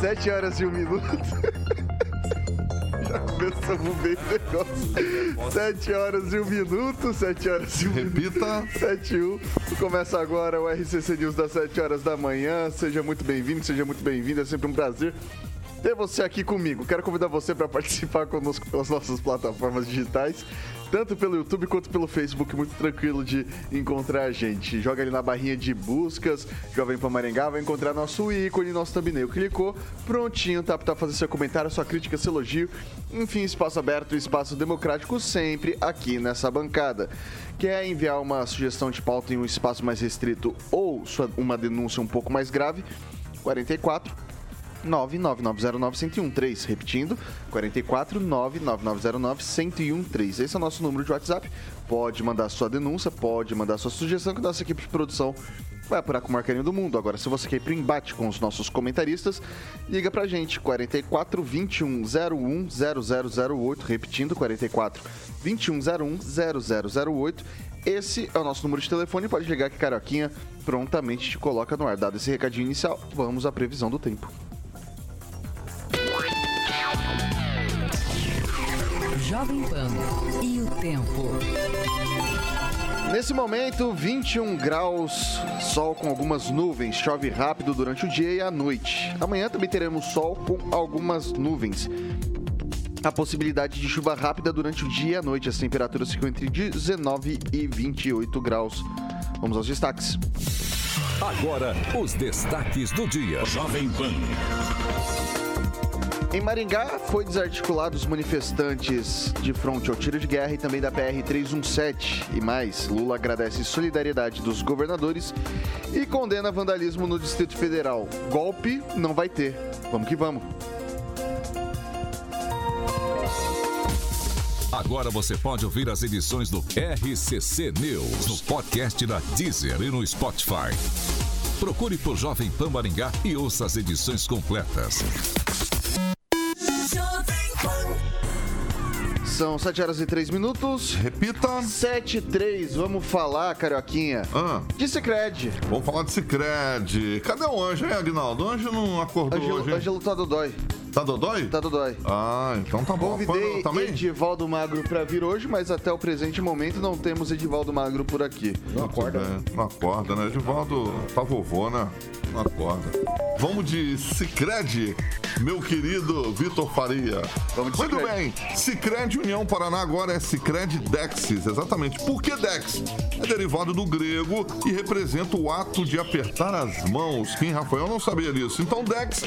Sete horas e um minuto. Já começamos bem o negócio. Sete horas e um minuto, sete horas e um Repita. minuto. Sete e um. Começa agora o RCC News das sete horas da manhã. Seja muito bem-vindo, seja muito bem-vinda. É sempre um prazer ter você aqui comigo. Quero convidar você para participar conosco pelas nossas plataformas digitais, tanto pelo YouTube quanto pelo Facebook, muito tranquilo de encontrar a gente. Joga ali na barrinha de buscas, Jovem Pan Maringá, vai encontrar nosso ícone, nosso thumbnail. Clicou, prontinho, tá para fazer seu comentário, sua crítica, seu elogio. Enfim, espaço aberto, espaço democrático sempre aqui nessa bancada. Quer enviar uma sugestão de pauta em um espaço mais restrito ou uma denúncia um pouco mais grave? 44 99909-1013. Repetindo, 44 99909-1013. Esse é o nosso número de WhatsApp. Pode mandar sua denúncia, pode mandar sua sugestão que a nossa equipe de produção vai apurar com o maior carinho do mundo. Agora, se você quer ir pro embate com os nossos comentaristas, liga pra gente, 44 21 01 0008. Repetindo, 44 21 01 0008. Esse é o nosso número de telefone. Pode ligar que Carioquinha prontamente te coloca no ar. Dado esse recadinho inicial, vamos à previsão do tempo. Jovem Pan e o tempo. Nesse momento, 21 graus, sol com algumas nuvens, chove rápido durante o dia e a noite. Amanhã também teremos sol com algumas nuvens. A possibilidade de chuva rápida durante o dia e a noite. As temperaturas ficam entre 19 e 28 graus. Vamos aos destaques. Agora, os destaques do dia. Jovem Pan. Em Maringá, foi desarticulados manifestantes de fronte ao tiro de guerra e também da PR-317. E mais, Lula agradece solidariedade dos governadores e condena vandalismo no Distrito Federal. Golpe não vai ter. Vamos que vamos. Agora você pode ouvir as edições do RCC News no podcast da Deezer e no Spotify. Procure por Jovem Pan Maringá e ouça as edições completas. São 7 horas e 3 minutos. Repita. 7 e 3. Vamos falar, Carioquinha, Ah, de Cicred. vamos falar de Cicred. Cadê o anjo, hein, Agnaldo? O anjo não acordou hoje, Ângelo, hein? Ângelo tá dodói. Tá dodói? Tá dodói. Ah, então tá bom. Convidei também? Edivaldo Magro pra vir hoje, mas até o presente momento não temos Edivaldo Magro por aqui. Não acorda. não acorda, né? Edivaldo tá vovô, né? Não acorda. Vamos de Cicred, meu querido Vitor Faria. Vamos de Muito bem. Cicred União Paraná agora é Cicred Dexis, exatamente. Por que Dex? É derivado do grego e representa o ato de apertar as mãos. Quem, Rafael, não sabia disso. Então, Dex,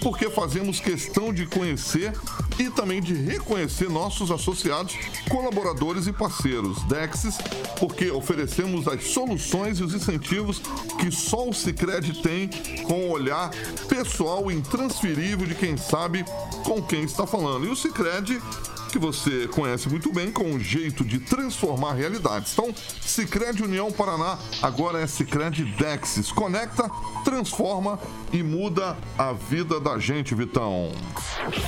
porque fazemos questão de conhecer e também de reconhecer nossos associados, colaboradores e parceiros. Dexis, porque oferecemos as soluções e os incentivos que só o Cicred tem com o olhar pessoal e intransferível de quem sabe com quem está falando. E o Cicred que você conhece muito bem com o jeito de transformar realidades. Então, Cicred União Paraná agora é Cicred Dexis. Conecta, transforma e muda a vida da gente, Vitão.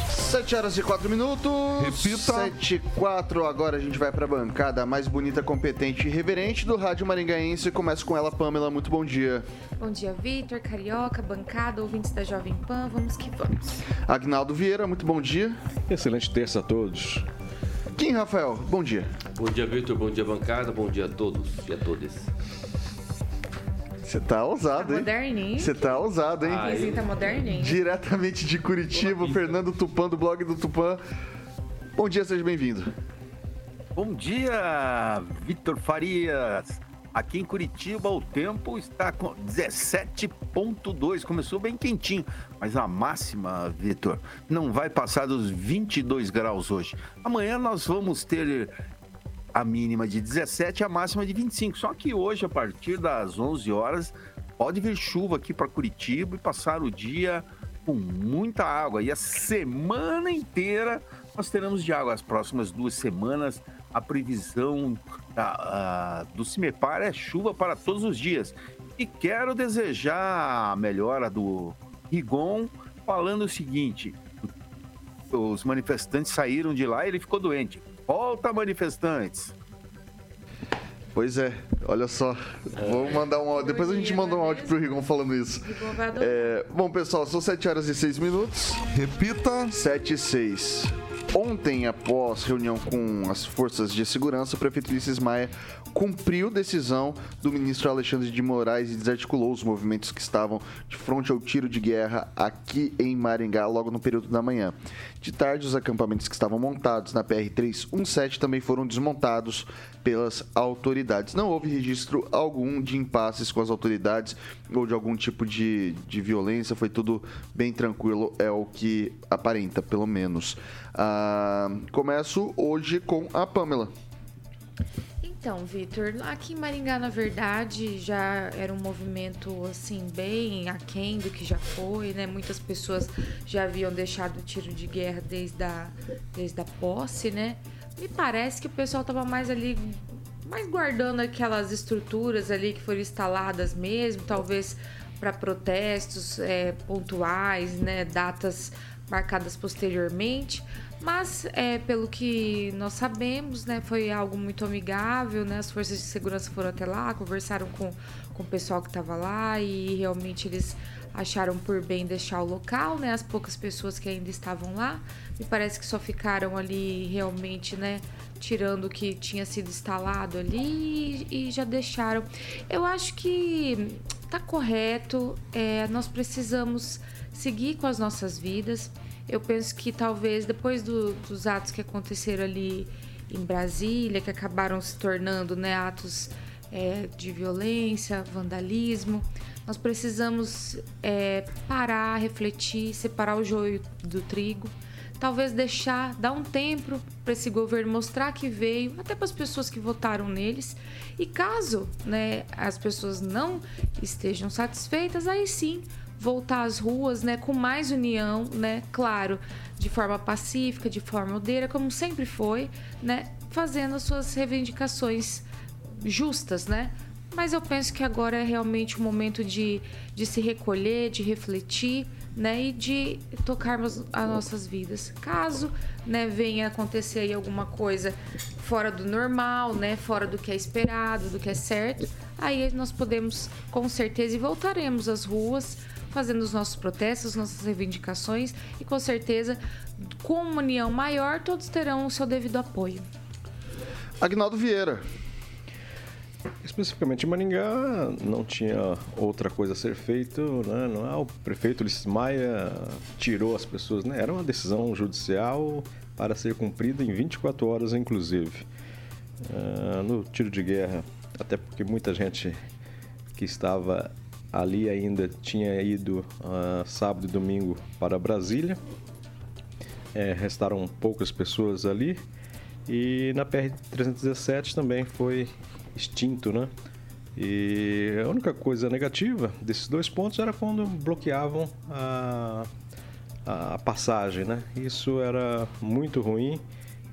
7 horas e 4 minutos. Repita. 7 e 4. Agora a gente vai pra bancada mais bonita, competente e reverente do Rádio Maringaense. Começa com ela, Pamela. Muito bom dia. Bom dia, Vitor, Carioca, bancada, ouvintes da Jovem Pan, vamos que vamos. Agnaldo Vieira, muito bom dia. Excelente terça a todos. Kim Rafael, bom dia. Bom dia, Vitor. Bom dia, bancada. Bom dia a todos e a todas. Você tá ousado, Tá hein? moderninho. Você tá ousado, hein? Vizinho tá moderninho. Diretamente de Curitiba, o Fernando Tupan, do blog do Tupan. Bom dia, seja bem-vindo. Bom dia, Vitor Farias. Aqui em Curitiba o tempo está com 17.2, começou bem quentinho, mas a máxima, Vitor, não vai passar dos 22 graus hoje. Amanhã nós vamos ter a mínima de 17 e a máxima de 25. Só que hoje, a partir das 11 horas, pode vir chuva aqui para Curitiba e passar o dia com muita água. E a semana inteira nós teremos de água. As próximas duas semanas, a previsão da, do CIMEPAR é chuva para todos os dias. E quero desejar a melhora do Rigon, falando o seguinte: os manifestantes saíram de lá e ele ficou doente. Volta, manifestantes! Pois é, olha só. Vou mandar um áudio. Depois a gente manda um áudio pro Rigon falando isso. É, bom, pessoal, são 7 horas e 6 minutos. Repita. 7 e 6. Ontem, após reunião com as forças de segurança, o prefeito Ulisses Maia cumpriu decisão do ministro Alexandre de Moraes e desarticulou os movimentos que estavam de frente ao tiro de guerra aqui em Maringá, logo no período da manhã. De tarde, os acampamentos que estavam montados na PR-317 também foram desmontados pelas autoridades. Não houve registro algum de impasses com as autoridades ou de algum tipo de, de violência, foi tudo bem tranquilo, é o que aparenta, pelo menos. Ah, começo hoje com a Pamela. Então, Vitor, aqui em Maringá, na verdade, já era um movimento assim bem aquém do que já foi, né? Muitas pessoas já haviam deixado o tiro de guerra desde a, desde a posse, né? Me parece que o pessoal tava mais ali, mais guardando aquelas estruturas ali que foram instaladas mesmo, talvez para protestos é, pontuais, né? Datas marcadas posteriormente. Mas, é, pelo que nós sabemos, né, foi algo muito amigável, né? As forças de segurança foram até lá, conversaram com, com o pessoal que estava lá e realmente eles acharam por bem deixar o local, né? As poucas pessoas que ainda estavam lá, me parece que só ficaram ali realmente, né? Tirando o que tinha sido instalado ali e, já deixaram. Eu acho que tá correto, é, nós precisamos seguir com as nossas vidas eu penso que talvez depois do, dos atos que aconteceram ali em Brasília, que acabaram se tornando né, atos é, de violência, vandalismo, nós precisamos é, parar, refletir, separar o joio do trigo, talvez deixar, dar um tempo para esse governo mostrar que veio, até para as pessoas que votaram neles. E caso né, as pessoas não estejam satisfeitas, aí sim voltar às ruas, né, com mais união, né, claro, de forma pacífica, de forma ordeira, como sempre foi, né, fazendo as suas reivindicações justas, né? Mas eu penso que agora é realmente o momento de, de se recolher, de refletir, né, e de tocarmos as nossas vidas. Caso, né, venha acontecer aí alguma coisa fora do normal, né, fora do que é esperado, do que é certo, aí nós podemos com certeza e voltaremos às ruas fazendo os nossos protestos, nossas reivindicações e com certeza, com uma união maior, todos terão o seu devido apoio. Agnaldo Vieira. Especificamente em Maringá, não tinha outra coisa a ser feito, né? Não é o prefeito Ulisses Maia tirou as pessoas, né? Era uma decisão judicial para ser cumprida em 24 horas, inclusive. Uh, no tiro de guerra, até porque muita gente que estava ali ainda tinha ido uh, sábado e domingo para Brasília. É, restaram poucas pessoas ali. E na PR-317 também foi extinto, né? E a única coisa negativa desses dois pontos era quando bloqueavam a, a passagem, né? Isso era muito ruim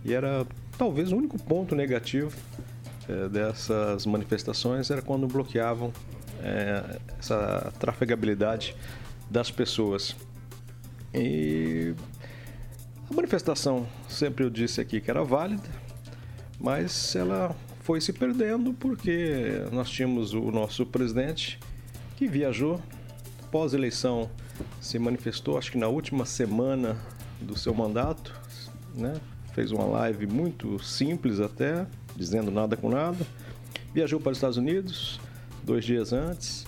e era talvez o único ponto negativo é, dessas manifestações era quando bloqueavam é, essa trafegabilidade das pessoas. E a manifestação, sempre eu disse aqui que era válida, mas ela foi se perdendo porque nós tínhamos o nosso presidente que viajou pós-eleição, se manifestou, acho que na última semana do seu mandato, né? fez uma live muito simples até, dizendo nada com nada, viajou para os Estados Unidos, dois dias antes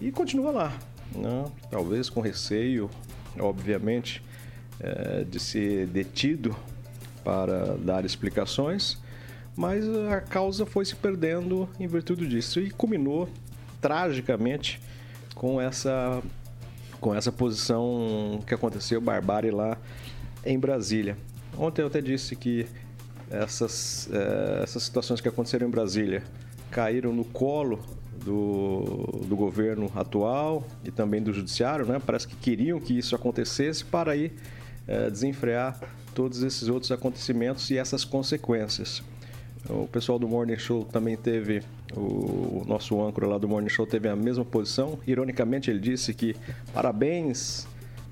e continua lá. Né? Talvez com receio, obviamente, é, de ser detido para dar explicações, mas a causa foi se perdendo em virtude disso e culminou tragicamente com essa com essa posição que aconteceu barbárie lá em Brasília. Ontem eu até disse que essas, é, essas situações que aconteceram em Brasília caíram no colo do, do governo atual e também do judiciário, né? Parece que queriam que isso acontecesse para aí é, desenfrear todos esses outros acontecimentos e essas consequências. O pessoal do Morning Show também teve, o nosso âncora lá do Morning Show teve a mesma posição. Ironicamente, ele disse que parabéns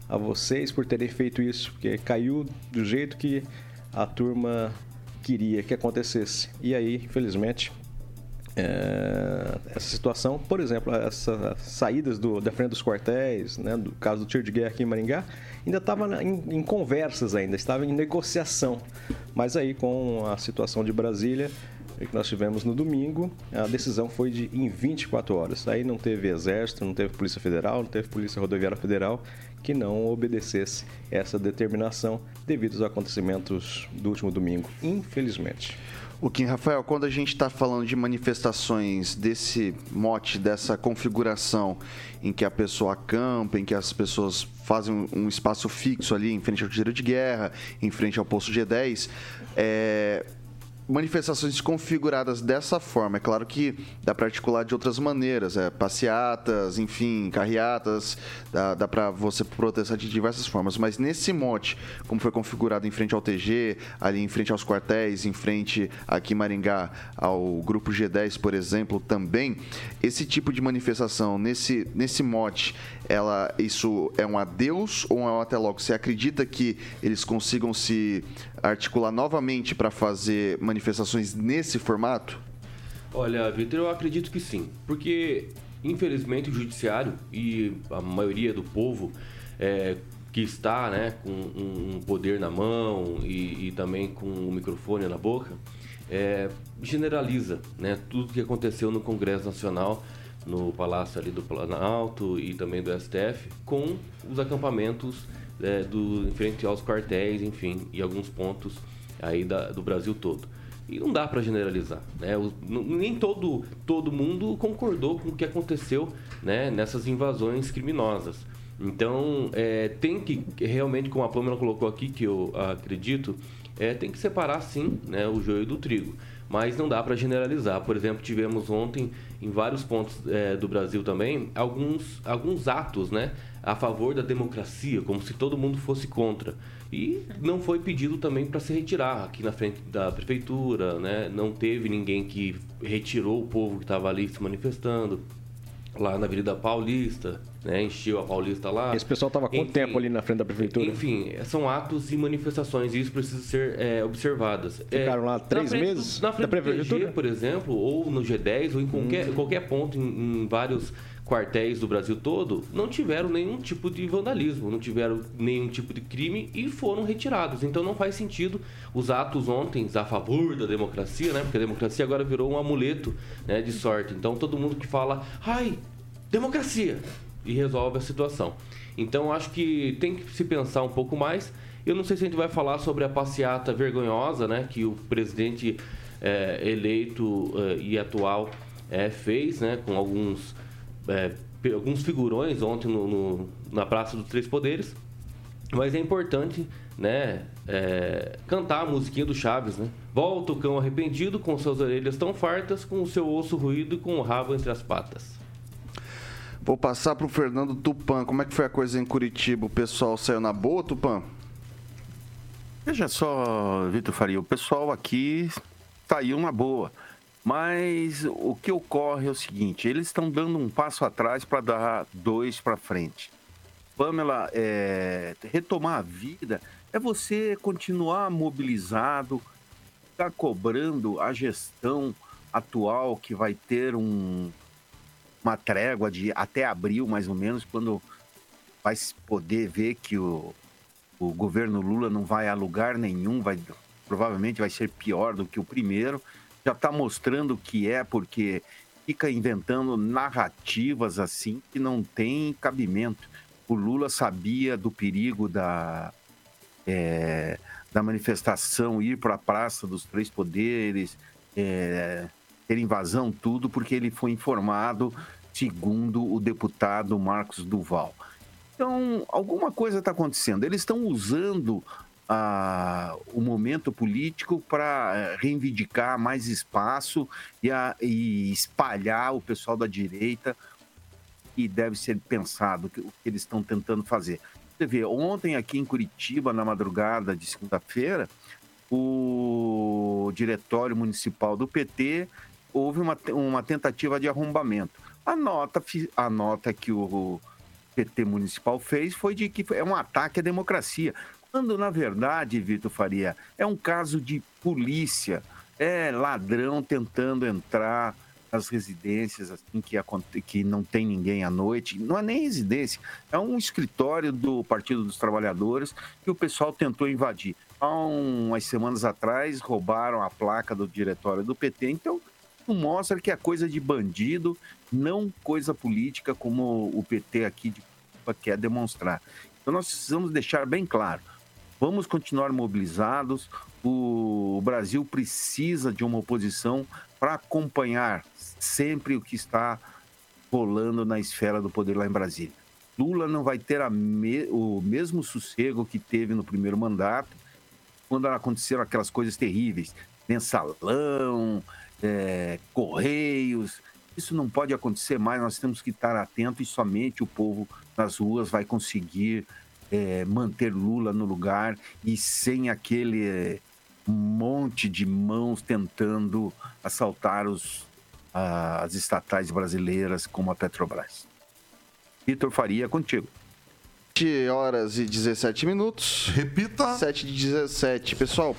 a vocês por terem feito isso, porque caiu do jeito que a turma queria que acontecesse. E aí, infelizmente, é, essa situação, por exemplo, essas saídas do, da frente dos quartéis, né, do caso do tiro de guerra aqui em Maringá, ainda estava em, em, conversas ainda, estava em negociação. Mas aí com a situação de Brasília que nós tivemos no domingo, a decisão foi de em 24 horas. Aí não teve exército, não teve polícia federal, não teve polícia rodoviária federal que não obedecesse essa determinação devido aos acontecimentos do último domingo, infelizmente. O Kim Rafael, quando a gente está falando de manifestações desse mote, dessa configuração em que a pessoa acampa, em que as pessoas fazem um espaço fixo ali em frente ao tiro de guerra, em frente ao posto G10, é, manifestações configuradas dessa forma. É claro que dá para articular de outras maneiras, é, passeatas, enfim, carreatas, dá, dá para você protestar de diversas formas. Mas nesse mote, como foi configurado em frente ao TG, ali em frente aos quartéis, em frente aqui em Maringá ao grupo G10, por exemplo, também, esse tipo de manifestação nesse, nesse mote, ela, isso é um adeus ou é um até logo? Você acredita que eles consigam se articular novamente para fazer manifestações nesse formato? Olha, Vitor, eu acredito que sim, porque infelizmente o judiciário e a maioria do povo é, que está né, com um poder na mão e, e também com o um microfone na boca, é, generaliza né, tudo que aconteceu no Congresso Nacional, no Palácio ali do Planalto e também do STF, com os acampamentos é, do, em frente aos quartéis, enfim, e alguns pontos aí da, do Brasil todo. E não dá para generalizar, né? O, nem todo, todo mundo concordou com o que aconteceu né, nessas invasões criminosas. Então, é, tem que, realmente, como a Pâmela colocou aqui, que eu acredito, é, tem que separar, sim, né, o joio do trigo. Mas não dá para generalizar. Por exemplo, tivemos ontem, em vários pontos é, do Brasil também, alguns, alguns atos, né? A favor da democracia, como se todo mundo fosse contra. E não foi pedido também para se retirar aqui na frente da prefeitura, né? Não teve ninguém que retirou o povo que estava ali se manifestando lá na Avenida Paulista, né? Encheu a Paulista lá. Esse pessoal estava quanto tempo ali na frente da prefeitura? Enfim, são atos e manifestações e isso precisa ser é, observadas. Ficaram é, lá três frente, meses na frente da prefeitura? Do TG, por exemplo, ou no G10, ou em qualquer, hum. qualquer ponto, em, em vários quartéis do Brasil todo não tiveram nenhum tipo de vandalismo, não tiveram nenhum tipo de crime e foram retirados. Então não faz sentido os atos ontem a favor da democracia, né? Porque a democracia agora virou um amuleto né, de sorte. Então todo mundo que fala, ai, democracia, e resolve a situação. Então acho que tem que se pensar um pouco mais. Eu não sei se a gente vai falar sobre a passeata vergonhosa, né? Que o presidente é, eleito é, e atual é, fez, né? Com alguns é, alguns figurões ontem no, no, na Praça dos Três Poderes. Mas é importante, né, é, cantar a musiquinha do Chaves, né? Volta o cão arrependido com suas orelhas tão fartas, com o seu osso ruído e com o rabo entre as patas. Vou passar para o Fernando Tupan. Como é que foi a coisa em Curitiba? O pessoal saiu na boa, Tupan? Veja só, Vitor Faria, o pessoal aqui saiu na boa. Mas o que ocorre é o seguinte: eles estão dando um passo atrás para dar dois para frente. Pamela, é, retomar a vida é você continuar mobilizado, ficar cobrando a gestão atual que vai ter um, uma trégua de até abril, mais ou menos, quando vai poder ver que o, o governo Lula não vai a lugar nenhum, vai, provavelmente vai ser pior do que o primeiro já está mostrando que é, porque fica inventando narrativas assim que não tem cabimento. O Lula sabia do perigo da, é, da manifestação, ir para a Praça dos Três Poderes, é, ter invasão, tudo, porque ele foi informado, segundo o deputado Marcos Duval. Então, alguma coisa está acontecendo. Eles estão usando a, o momento político para eh, reivindicar mais espaço e, a, e, espalhar o pessoal da direita e deve ser pensado o que, o que eles estão tentando fazer. Você vê, ontem aqui em Curitiba, na madrugada de segunda-feira, o diretório municipal do PT houve uma, uma tentativa de arrombamento. A nota, a nota que o PT municipal fez foi de que é um ataque à democracia. Quando, na verdade, Vitor Faria, é um caso de polícia, é ladrão tentando entrar nas residências assim que, que não tem ninguém à noite. Não é nem residência, é um escritório do Partido dos Trabalhadores que o pessoal tentou invadir. Há umas semanas atrás roubaram a placa do diretório do PT, então mostra que é coisa de bandido, não coisa política como o PT aqui de quer demonstrar. Então nós precisamos deixar bem claro Vamos continuar mobilizados. O Brasil precisa de uma oposição para acompanhar sempre o que está rolando na esfera do poder lá em Brasília. Lula não vai ter me... o mesmo sossego que teve no primeiro mandato, quando aconteceram aquelas coisas terríveis, mensalão, é, correios. Isso não pode acontecer mais, nós temos que estar atentos e somente o povo nas ruas vai conseguir é, manter Lula no lugar e sem aquele é, monte de mãos tentando assaltar os, as estatais brasileiras como a Petrobras. Vitor Faria, contigo. 7 horas e 17 minutos. Repita. 7 de 17. Pessoal,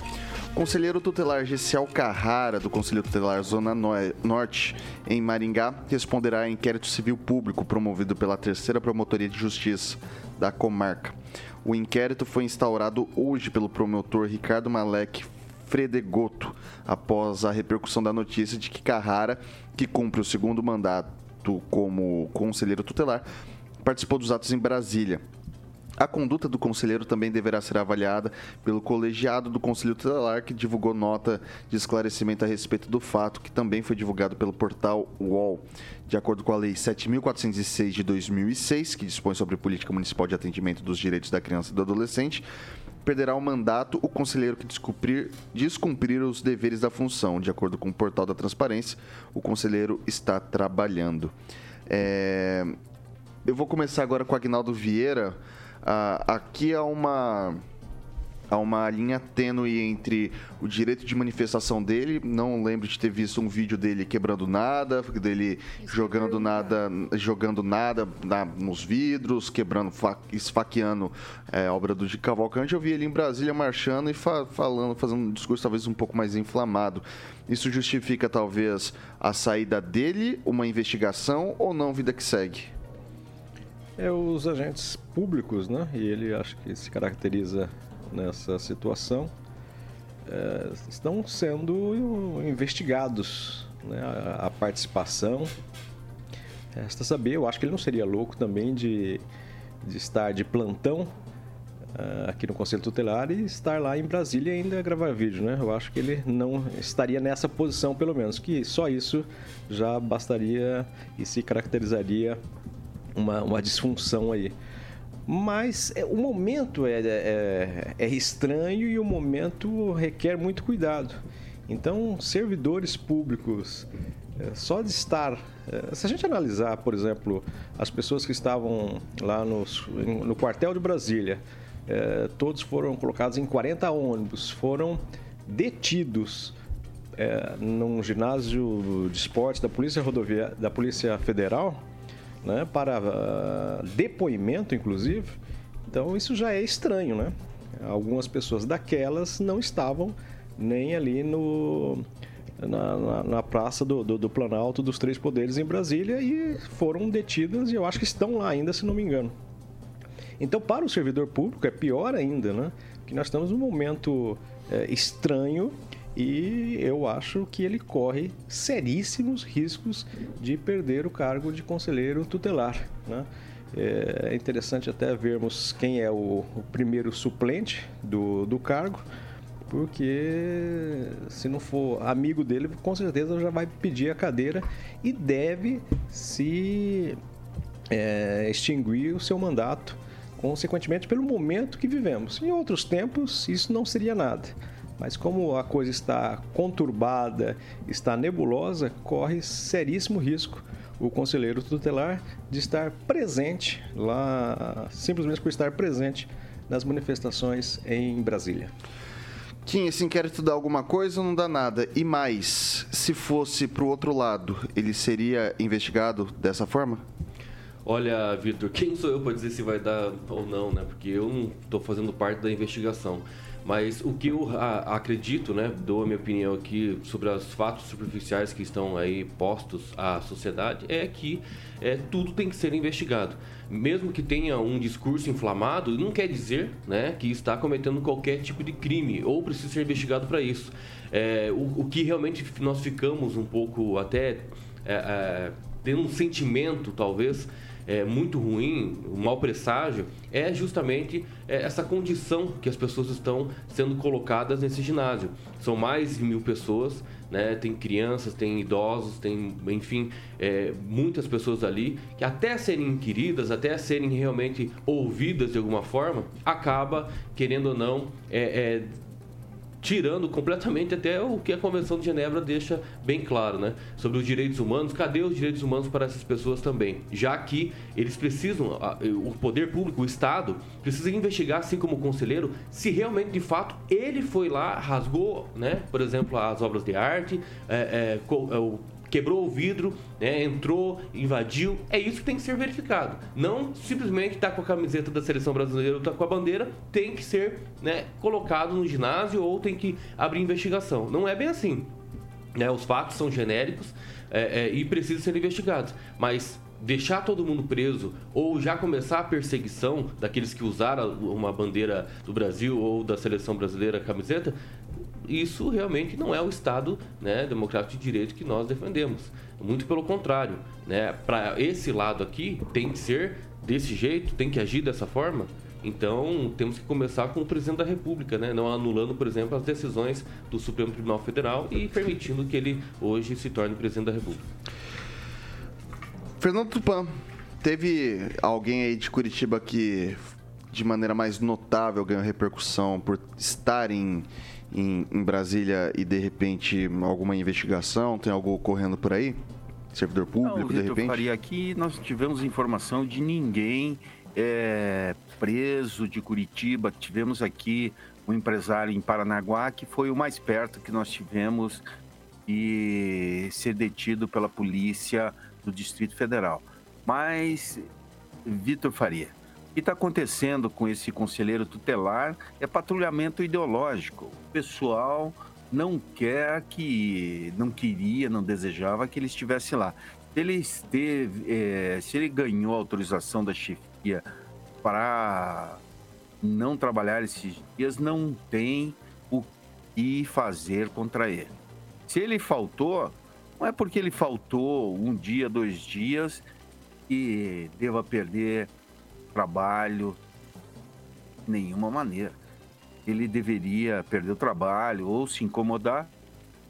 Conselheiro tutelar Gessiel Carrara, do Conselho Tutelar Zona Norte, em Maringá, responderá a inquérito civil público promovido pela Terceira Promotoria de Justiça da comarca. O inquérito foi instaurado hoje pelo promotor Ricardo Malek Fredegoto, após a repercussão da notícia de que Carrara, que cumpre o segundo mandato como conselheiro tutelar, participou dos atos em Brasília. A conduta do conselheiro também deverá ser avaliada pelo colegiado do Conselho Tutelar, que divulgou nota de esclarecimento a respeito do fato, que também foi divulgado pelo portal UOL. De acordo com a Lei 7.406 de 2006, que dispõe sobre política municipal de atendimento dos direitos da criança e do adolescente, perderá o mandato o conselheiro que descumprir, descumprir os deveres da função. De acordo com o portal da Transparência, o conselheiro está trabalhando. É... Eu vou começar agora com Agnaldo Vieira. Uh, aqui há uma há uma linha tênue entre o direito de manifestação dele, não lembro de ter visto um vídeo dele quebrando nada, dele Isso jogando é nada, jogando nada na, nos vidros, quebrando, esfaqueando é, obra do de Cavalcante. Eu vi ele em Brasília marchando e fa falando, fazendo um discurso talvez um pouco mais inflamado. Isso justifica talvez a saída dele, uma investigação ou não vida que segue? É os agentes públicos, né? E ele acho que se caracteriza nessa situação. É, estão sendo investigados, né? A, a participação. Resta saber, eu acho que ele não seria louco também de, de estar de plantão uh, aqui no Conselho Tutelar e estar lá em Brasília ainda gravar vídeo, né? Eu acho que ele não estaria nessa posição, pelo menos, que só isso já bastaria e se caracterizaria uma, uma disfunção aí. Mas é, o momento é, é, é, estranho e o momento requer muito cuidado. Então, servidores públicos, é, só de estar. É, se a gente analisar, por exemplo, as pessoas que estavam lá no, no quartel de Brasília, é, todos foram colocados em 40 ônibus, foram detidos é, num ginásio de esporte da Polícia Rodoviária, da Polícia Federal né, para uh, depoimento, inclusive. Então isso já é estranho, né? Algumas pessoas daquelas não estavam nem ali no, na, na, na praça do, do, do, Planalto dos Três Poderes em Brasília e foram detidas e eu acho que estão lá ainda, se não me engano. Então, para o servidor público é pior ainda, né? Que nós estamos num momento é, estranho e eu acho que ele corre seríssimos riscos de perder o cargo de conselheiro tutelar. Né? É interessante até vermos quem é o, o primeiro suplente do, do cargo, porque se não for amigo dele, com certeza já vai pedir a cadeira e deve se é, extinguir o seu mandato consequentemente pelo momento que vivemos. Em outros tempos, isso não seria nada. Mas como a coisa está conturbada, está nebulosa, corre seríssimo risco o conselheiro tutelar de estar presente lá, simplesmente por estar presente nas manifestações em Brasília. Kim, esse inquérito dá alguma coisa ou não dá nada? E mais, se fosse para o outro lado, ele seria investigado dessa forma? Olha, Vitor, quem sou eu para dizer se vai dar ou não, né? Porque eu não estou fazendo parte da investigação. Mas o que eu a, acredito, né, dou a minha opinião aqui sobre os fatos superficiais que estão aí postos à sociedade, é que é, tudo tem que ser investigado. Mesmo que tenha um discurso inflamado, não quer dizer né, que está cometendo qualquer tipo de crime ou precisa ser investigado para isso. É, o, o, que realmente nós ficamos um pouco até é, é tendo um sentimento, talvez, é, muito ruim, um mau presságio, é justamente é, essa condição que as pessoas estão sendo colocadas nesse ginásio. São mais de mil pessoas, né? tem crianças, tem idosos, tem, enfim, é, muitas pessoas ali que até serem inquiridas, até serem realmente ouvidas de alguma forma, acaba, querendo ou não, é, é tirando completamente até o que a Convenção de Genebra deixa bem claro, né? Sobre os direitos humanos. Cadê os direitos humanos para essas pessoas também? Já que eles precisam, o poder público, o Estado, precisa investigar, assim como o conselheiro, se realmente, de fato, ele foi lá, rasgou, né? Por exemplo, as obras de arte, é, é, o quebrou o vidro, né, entrou, invadiu. É isso que tem que ser verificado. Não simplesmente tá com a camiseta da seleção brasileira ou tá com a bandeira, tem que ser né, colocado no ginásio ou tem que abrir investigação. Não é bem assim. Né? Os fatos são genéricos é, é, e precisam ser investigados. Mas deixar todo mundo preso ou já começar a perseguição daqueles que usaram uma bandeira do Brasil ou da seleção brasileira camiseta, isso realmente não é o Estado né, democrático de direito que nós defendemos. Muito pelo contrário. Né? Para esse lado aqui, tem que ser desse jeito, tem que agir dessa forma. Então, temos que começar com o presidente da República, né? não anulando, por exemplo, as decisões do Supremo Tribunal Federal e permitindo que ele hoje se torne presidente da República. Fernando Tupan, teve alguém aí de Curitiba que, de maneira mais notável, ganhou repercussão por estar em, em, em, Brasília e de repente alguma investigação? Tem algo ocorrendo por aí? Servidor público, Não, de repente? Faria aqui nós tivemos informação de ninguém é, preso de Curitiba. Tivemos aqui um empresário em Paranaguá que foi o mais perto que nós tivemos e ser detido pela polícia do Distrito Federal. Mas, Vitor Faria, o que está acontecendo com esse conselheiro tutelar é patrulhamento ideológico. O pessoal não quer que, não queria, não desejava que ele estivesse lá. Se ele esteve, é, se ele ganhou autorização da chefia para não trabalhar esses dias, não tem o que fazer contra ele. Se ele faltou, não é porque ele faltou um dia, dois dias que deva perder trabalho, de nenhuma maneira. Ele deveria perder o trabalho ou se incomodar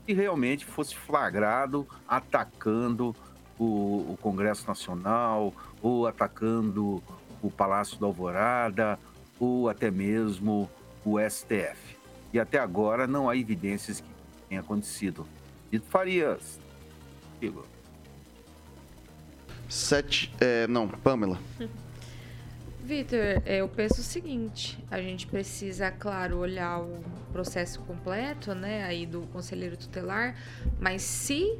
e realmente fosse flagrado atacando o, o Congresso Nacional ou atacando o Palácio da Alvorada ou até mesmo o STF. E até agora não há evidências que tenha acontecido. Dito Farias. Igor. Sete. É, não, Pamela. Vitor, eu penso o seguinte: a gente precisa, claro, olhar o processo completo, né, aí do conselheiro tutelar, mas se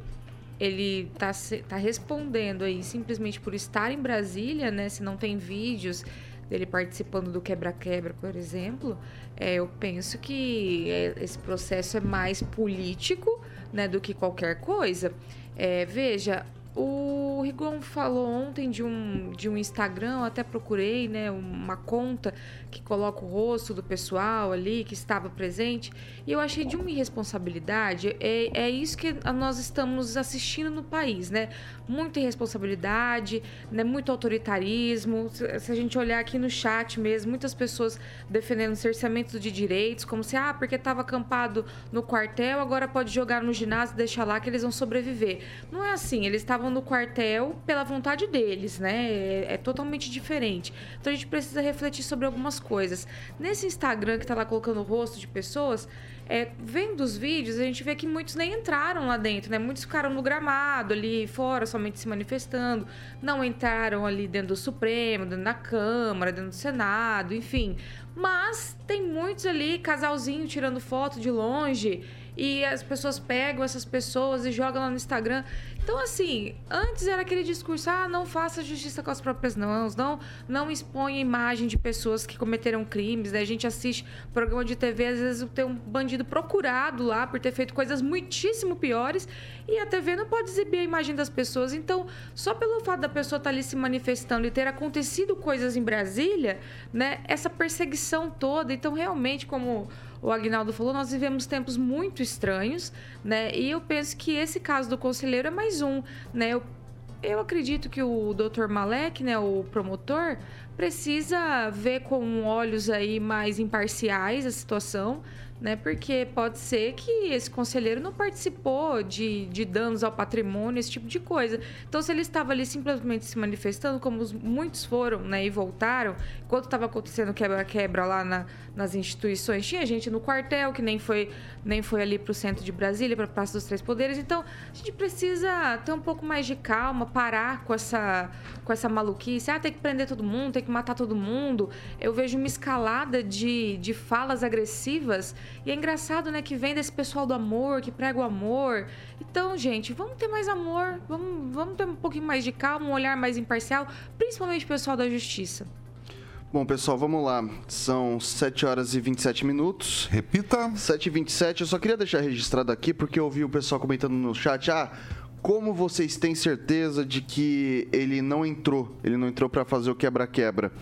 ele está tá respondendo aí simplesmente por estar em Brasília, né, se não tem vídeos dele participando do quebra-quebra, por exemplo, é, eu penso que é, esse processo é mais político, né, do que qualquer coisa. É, veja, o Rigon falou ontem de um, de um Instagram, eu até procurei, né, uma conta que coloca o rosto do pessoal ali que estava presente, e eu achei de uma irresponsabilidade. É, é isso que nós estamos assistindo no país, né? Muita irresponsabilidade, né, muito autoritarismo. Se a gente olhar aqui no chat mesmo, muitas pessoas defendendo cerceamento de direitos, como se, ah, porque estava acampado no quartel, agora pode jogar no ginásio, deixar lá que eles vão sobreviver. Não é assim, eles estavam estavam no quartel pela vontade deles, né? É, é, totalmente diferente. Então a gente precisa refletir sobre algumas coisas. Nesse Instagram que tá lá colocando o rosto de pessoas, é, vendo os vídeos, a gente vê que muitos nem entraram lá dentro, né? Muitos ficaram no gramado ali fora, somente se manifestando. Não entraram ali dentro do Supremo, dentro da Câmara, dentro do Senado, enfim. Mas tem muitos ali, casalzinho tirando foto de longe e as pessoas pegam essas pessoas e jogam lá no Instagram. Então, assim, antes era aquele discurso: ah, não faça justiça com as próprias mãos, não, não exponha imagem de pessoas que cometeram crimes. Né? A gente assiste programa de TV, às vezes tem um bandido procurado lá por ter feito coisas muitíssimo piores e a TV não pode exibir a imagem das pessoas. Então, só pelo fato da pessoa estar ali se manifestando e ter acontecido coisas em Brasília, né, essa perseguição toda. Então, realmente, como o Agnaldo falou, nós vivemos tempos muito estranhos, né? E eu penso que esse caso do conselheiro é mais um, né? Eu, eu acredito que o Dr. Malek, né, o promotor, precisa ver com olhos aí mais imparciais a situação, né? Porque pode ser que esse conselheiro não participou de, de danos ao patrimônio, esse tipo de coisa. Então, se ele estava ali simplesmente se manifestando, como muitos foram, né, e voltaram, enquanto estava acontecendo quebra-quebra lá na, nas instituições, tinha gente no quartel que nem foi, nem foi ali para o centro de Brasília, para a Praça dos Três Poderes. Então, a gente precisa ter um pouco mais de calma, parar com essa, com essa maluquice. Ah, tem que prender todo mundo, tem que matar todo mundo. Eu vejo uma escalada de, de falas agressivas e é engraçado, né, que vem desse pessoal do amor, que prega o amor. Então, gente, vamos ter mais amor, vamos, vamos ter um pouquinho mais de calma, um olhar mais imparcial, principalmente o pessoal da justiça. Bom, pessoal, vamos lá. São 7 horas e 27 minutos. Repita. 7 e 27. Eu só queria deixar registrado aqui, porque eu ouvi o pessoal comentando no chat. Ah, como vocês têm certeza de que ele não entrou? Ele não entrou para fazer o quebra-quebra.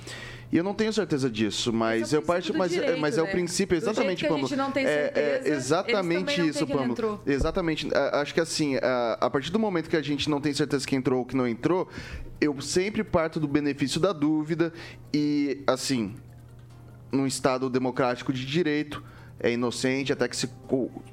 E eu não tenho certeza disso, mas, é eu parto, mas, é, direito, mas é o né? princípio exatamente, Pamela. A gente não tem certeza, é, é exatamente isso, Pamela. Exatamente. Acho que assim, a partir do momento que a gente não tem certeza que entrou ou que não entrou, eu sempre parto do benefício da dúvida e assim, num estado democrático de direito, é inocente até que se,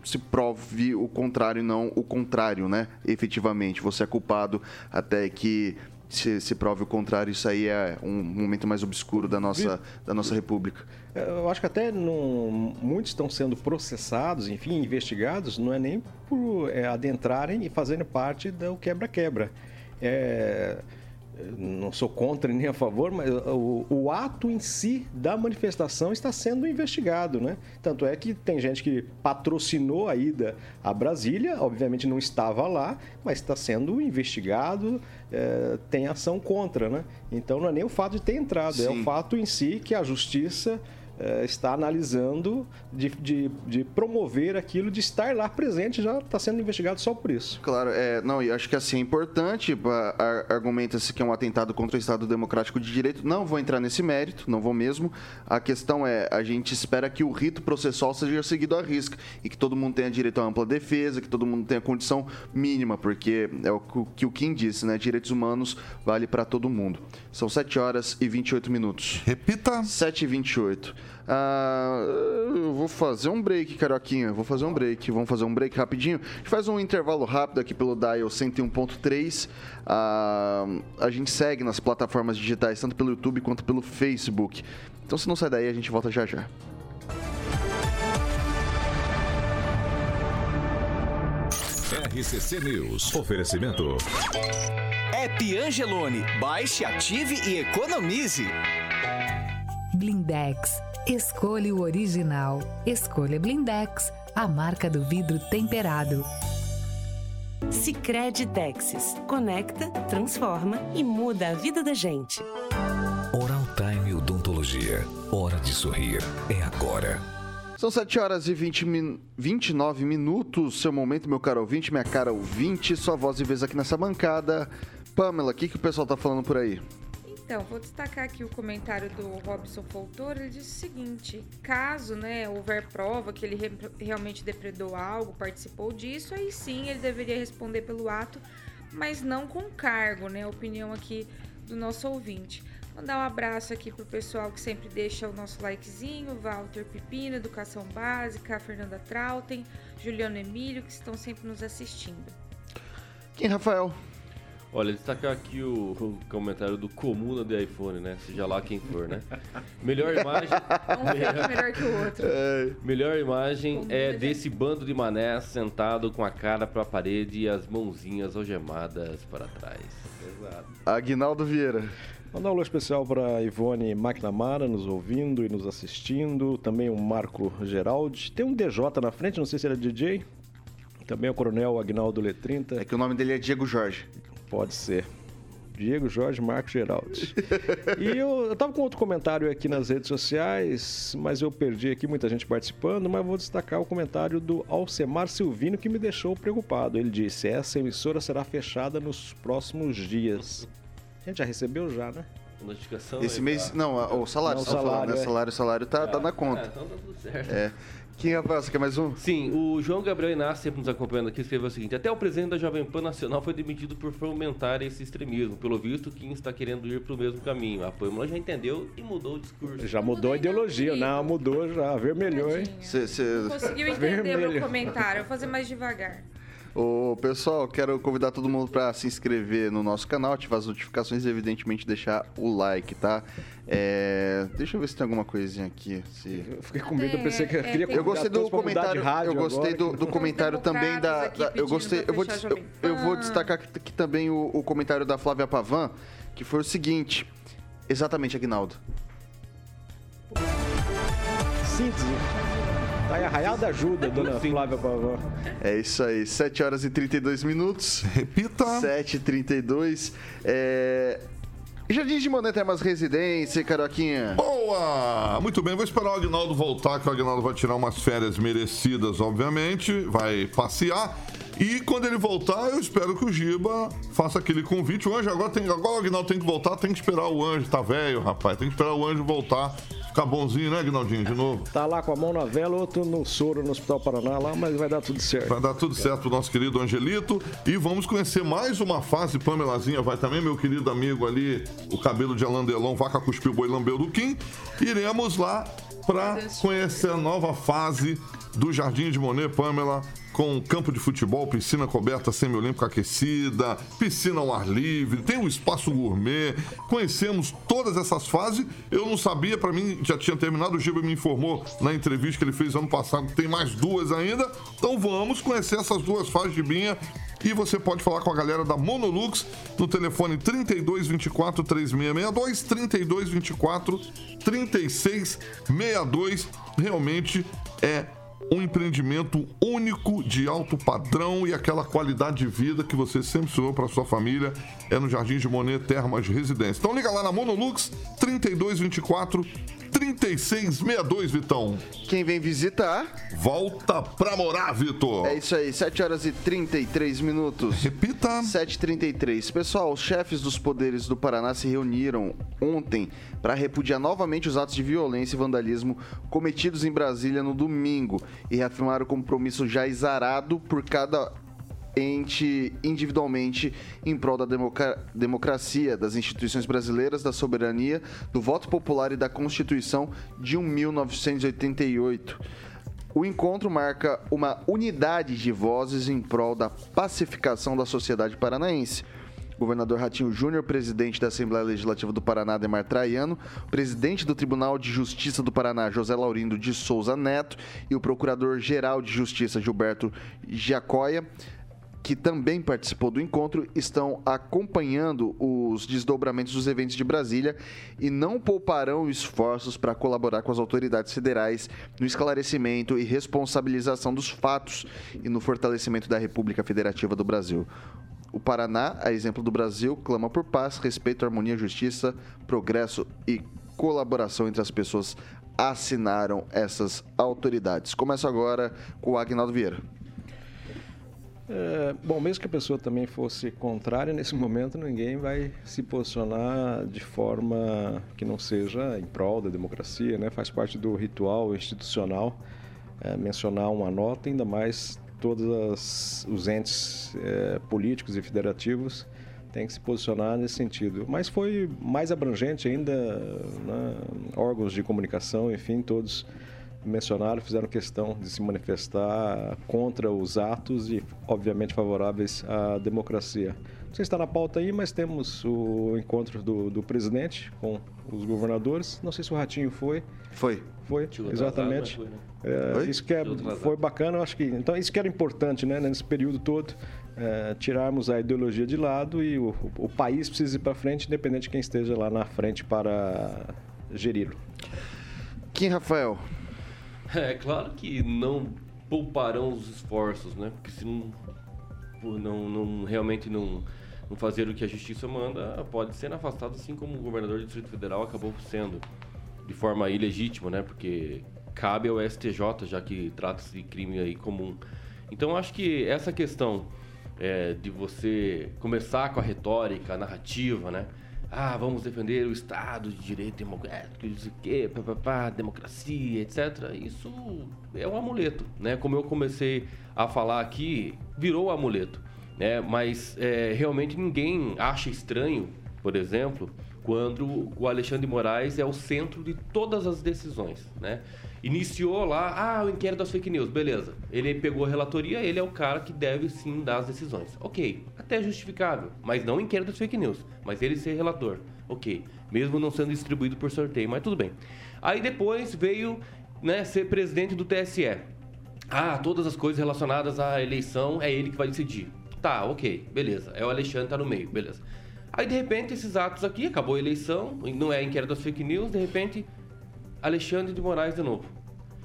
se prove o contrário, não o contrário, né? Efetivamente, você é culpado até que se, se prove o contrário, isso aí é um momento mais obscuro da nossa, da nossa república. É, eu acho que até não, muitos estão sendo processados, enfim, investigados, não é nem por é, adentrarem e fazerem parte do quebra-quebra. É, não sou contra nem a favor, mas o, o, ato em si da manifestação está sendo investigado, né? Tanto é que tem gente que patrocinou a ida a Brasília, obviamente não estava lá, mas está sendo investigado, é, tem ação contra, né? Então não é nem o fato de ter entrado, Sim. é o fato em si que a justiça é, está analisando de, de, de, promover aquilo, de estar lá presente, já está sendo investigado só por isso. Claro, é, não, e acho que assim é importante, argumenta-se que é um atentado contra o Estado Democrático de Direito, não vou entrar nesse mérito, não vou mesmo. A questão é, a gente espera que o rito processual seja seguido à risca e que todo mundo tenha direito a ampla defesa, que todo mundo tenha condição mínima, porque é o que o Kim disse, né? Direitos humanos vale para todo mundo. São 7 horas e 28 minutos. Repita. 7 e 28. Ah, eu vou fazer um break, Carioquinha. Vou fazer um break. Vamos fazer um break rapidinho. A gente faz um intervalo rápido aqui pelo Dial 101.3. Ah, a gente segue nas plataformas digitais, tanto pelo YouTube quanto pelo Facebook. Então, se não sai daí, a gente volta já já. RCC News. Oferecimento. App Angelone. Baixe, ative e economize. Blindex. Escolha o original. Escolha Blindex, a marca do vidro temperado. Sicredi Texas. Conecta, transforma e muda a vida da gente. Oral Time Odontologia. Hora de sorrir. É agora. São 7 horas e 20 min... 29 minutos. Seu momento, meu caro ouvinte, minha cara ouvinte, sua voz e vez aqui nessa bancada. Pamela, o que, que o pessoal tá falando por aí? Então, vou destacar aqui o comentário do Robson Foltor. Ele disse o seguinte: caso né, houver prova que ele re realmente depredou algo, participou disso, aí sim ele deveria responder pelo ato, mas não com cargo, né? Opinião aqui do nosso ouvinte. Mandar um abraço aqui pro pessoal que sempre deixa o nosso likezinho, Walter Pipino, Educação Básica, Fernanda Trautem, Juliano Emílio, que estão sempre nos assistindo. Quem, Rafael? Olha, destacar aqui o, o comentário do Comuna de iPhone, né? Seja lá quem for, né? Melhor imagem. Um fake melhor que o outro. Melhor imagem é desse bando de mané sentado com a cara pra parede e as mãozinhas algemadas para trás. Exato. Aguinaldo Vieira. Mandar um alô especial para Ivone McNamara nos ouvindo e nos assistindo. Também o Marco Geraldi. Tem um DJ na frente, não sei se era DJ. Também o Coronel Agnaldo Letrinta. É que o nome dele é Diego Jorge. Pode ser. Diego Jorge Marco Geraldi. e eu, eu tava com outro comentário aqui nas redes sociais, mas eu perdi aqui muita gente participando, mas vou destacar o comentário do Alcemar Silvino que me deixou preocupado. Ele disse: essa emissora será fechada nos próximos dias. A gente já recebeu já, né? Notificação. Esse aí, mês. tá? Não, o salário, Não, você tá falando, salário, né? é. Salário, salário tá, tá na Ah, conta. então tá tudo certo. É. Quem, quer mais um? Sim, o João Gabriel Inácio, sempre nos acompanhando aqui, escreveu o seguinte: Até o presidente da Jovem Pan Nacional foi demitido por fomentar esse extremismo. Pelo visto, Kim está querendo ir para o mesmo caminho. A Pâmela já entendeu e mudou o discurso. Já mudou a ideologia, não, mudou já, vermelhou, hein? Cê- cê- Conseguiu entender Vermelho. meu comentário. Vou fazer mais devagar. Ô, pessoal, quero convidar todo mundo para se inscrever no nosso canal, ativar as notificações e, evidentemente, deixar o like, tá? É, Deixa eu ver se tem alguma coisinha aqui. Se... Eu fiquei com medo, eu pensei que eu É, queria tem- Eu gostei do comentário. eu gostei agora. do, do comentário também da. da- eu gostei. Eu vou, eu, eu vou destacar aqui, aqui também o, o comentário da Flávia Pavan, que foi o seguinte. Exatamente, Agnaldo. Síntese. Tá aí arraial da ajuda, dona Flávia Pavão. É isso aí, 7 horas e 32 minutos. Repita. 7h32. É... Jardim de Monet Termas Residência, Caroquinha. Boa! Muito bem, vou esperar o Agnaldo voltar, que o Agnaldo vai tirar umas férias merecidas, obviamente, vai passear. E quando ele voltar, eu espero que o Giba faça aquele convite. O anjo agora tem. Agora o Agnaldo tem que voltar, tem que esperar o anjo, tá velho, rapaz. Tem que esperar o anjo voltar. Ficar bonzinho, né, Agnaldinho, de novo? Tá lá com a mão na vela, outro no soro no Hospital Paraná lá, mas vai dar tudo certo. Vai dar tudo certo pro nosso querido Angelito. E vamos conhecer mais uma fase. Pamelazinha vai também, meu querido amigo ali, o cabelo de Alain Delon, vaca cuspiu, boi lambeu do Kim. Iremos lá para conhecer a nova fase do Jardim de Monet, Pamela, com campo de futebol, piscina coberta semiolímpica aquecida, piscina ao ar livre, tem um espaço gourmet. Conhecemos todas essas fases. Eu não sabia, para mim já tinha terminado. O Giba me informou na entrevista que ele fez ano passado, tem mais duas ainda. Então vamos conhecer essas duas fases de binha. E você pode falar com a galera da Monolux no telefone 3224 3662, 3224 3662. Realmente é um empreendimento único de alto padrão e aquela qualidade de vida que você sempre sonhou para sua família é no Jardim de Monet Termas Residência. Então liga lá na Monolux 3224 3662, Vitão. Quem vem visitar, Volta pra morar, Vitor. é isso aí, 7 horas e 33 minutos. Repita. 7h33. Pessoal, os chefes dos poderes do Paraná se reuniram ontem para repudiar novamente os atos de violência e vandalismo cometidos em Brasília no domingo e reafirmaram o compromisso já exarado por cada ente individualmente em prol da democa- democracia, das instituições brasileiras, da soberania, do voto popular e da Constituição de 1988. O encontro marca uma unidade de vozes em prol da pacificação da sociedade paranaense. Governador Ratinho Júnior, presidente da Assembleia Legislativa do Paraná, Demar Traiano, presidente do Tribunal de Justiça do Paraná, José Laurindo de Souza Neto, e o Procurador-Geral de Justiça, Gilberto Giacoia, que também participou do encontro, estão acompanhando os desdobramentos dos eventos de Brasília e não pouparão esforços para colaborar com as autoridades federais no esclarecimento e responsabilização dos fatos e no fortalecimento da República Federativa do Brasil. O Paraná, a exemplo do Brasil, clama por paz, respeito, harmonia, justiça, progresso e colaboração entre as pessoas. Assinaram essas autoridades. Começo agora com o Agnaldo Vieira. É, bom, mesmo que a pessoa também fosse contrária, nesse momento ninguém vai se posicionar de forma que não seja em prol da democracia, né? Faz parte do ritual institucional é, mencionar uma nota, ainda mais todos as- os entes é, políticos e federativos têm que se posicionar nesse sentido. Mas foi mais abrangente ainda, né? órgãos de comunicação, enfim, todos mencionaram, fizeram questão de se manifestar contra os atos e, obviamente, favoráveis à democracia. Não sei se está na pauta aí, mas temos o encontro do, do presidente com os governadores. Não sei se o Ratinho foi. Foi. Foi, exatamente. Foi, né? É, isso que é, foi bacana, eu acho que. Então, isso que era importante, né, nesse período todo, é, tirarmos a ideologia de lado e o, o país precisa ir para frente, independente de quem esteja lá na frente para geri-lo. Kim Rafael. É claro que não pouparão os esforços, né? Porque se não, por não, não realmente não, não fazer o que a justiça manda, pode ser afastado, assim como o governador do Distrito Federal acabou sendo de forma ilegítima, né? Porque cabe ao STJ, já que trata-se de crime aí comum. Então acho que essa questão é, de você começar com a retórica, a narrativa, né? Ah, vamos defender o Estado de direito democrático, não sei o quê, pá, pá, pá, democracia, etc. Isso é um amuleto, né? Como eu comecei a falar aqui, virou um amuleto, né? Mas é, realmente ninguém acha estranho, por exemplo, quando o Alexandre de Moraes é o centro de todas as decisões, né? Iniciou lá, ah, o inquérito das fake news, beleza. Ele pegou a relatoria, ele é o cara que deve sim dar as decisões. Ok, até justificável, mas não o inquérito das fake news, mas ele ser relator. Ok, mesmo não sendo distribuído por sorteio, mas tudo bem. Aí depois veio né, ser presidente do TSE. Ah, todas as coisas relacionadas à eleição é ele que vai decidir. Tá, ok, beleza. É o Alexandre tá no meio, beleza. Aí de repente esses atos aqui, acabou a eleição, não é inquérito das fake news, de repente Alexandre de Moraes de novo.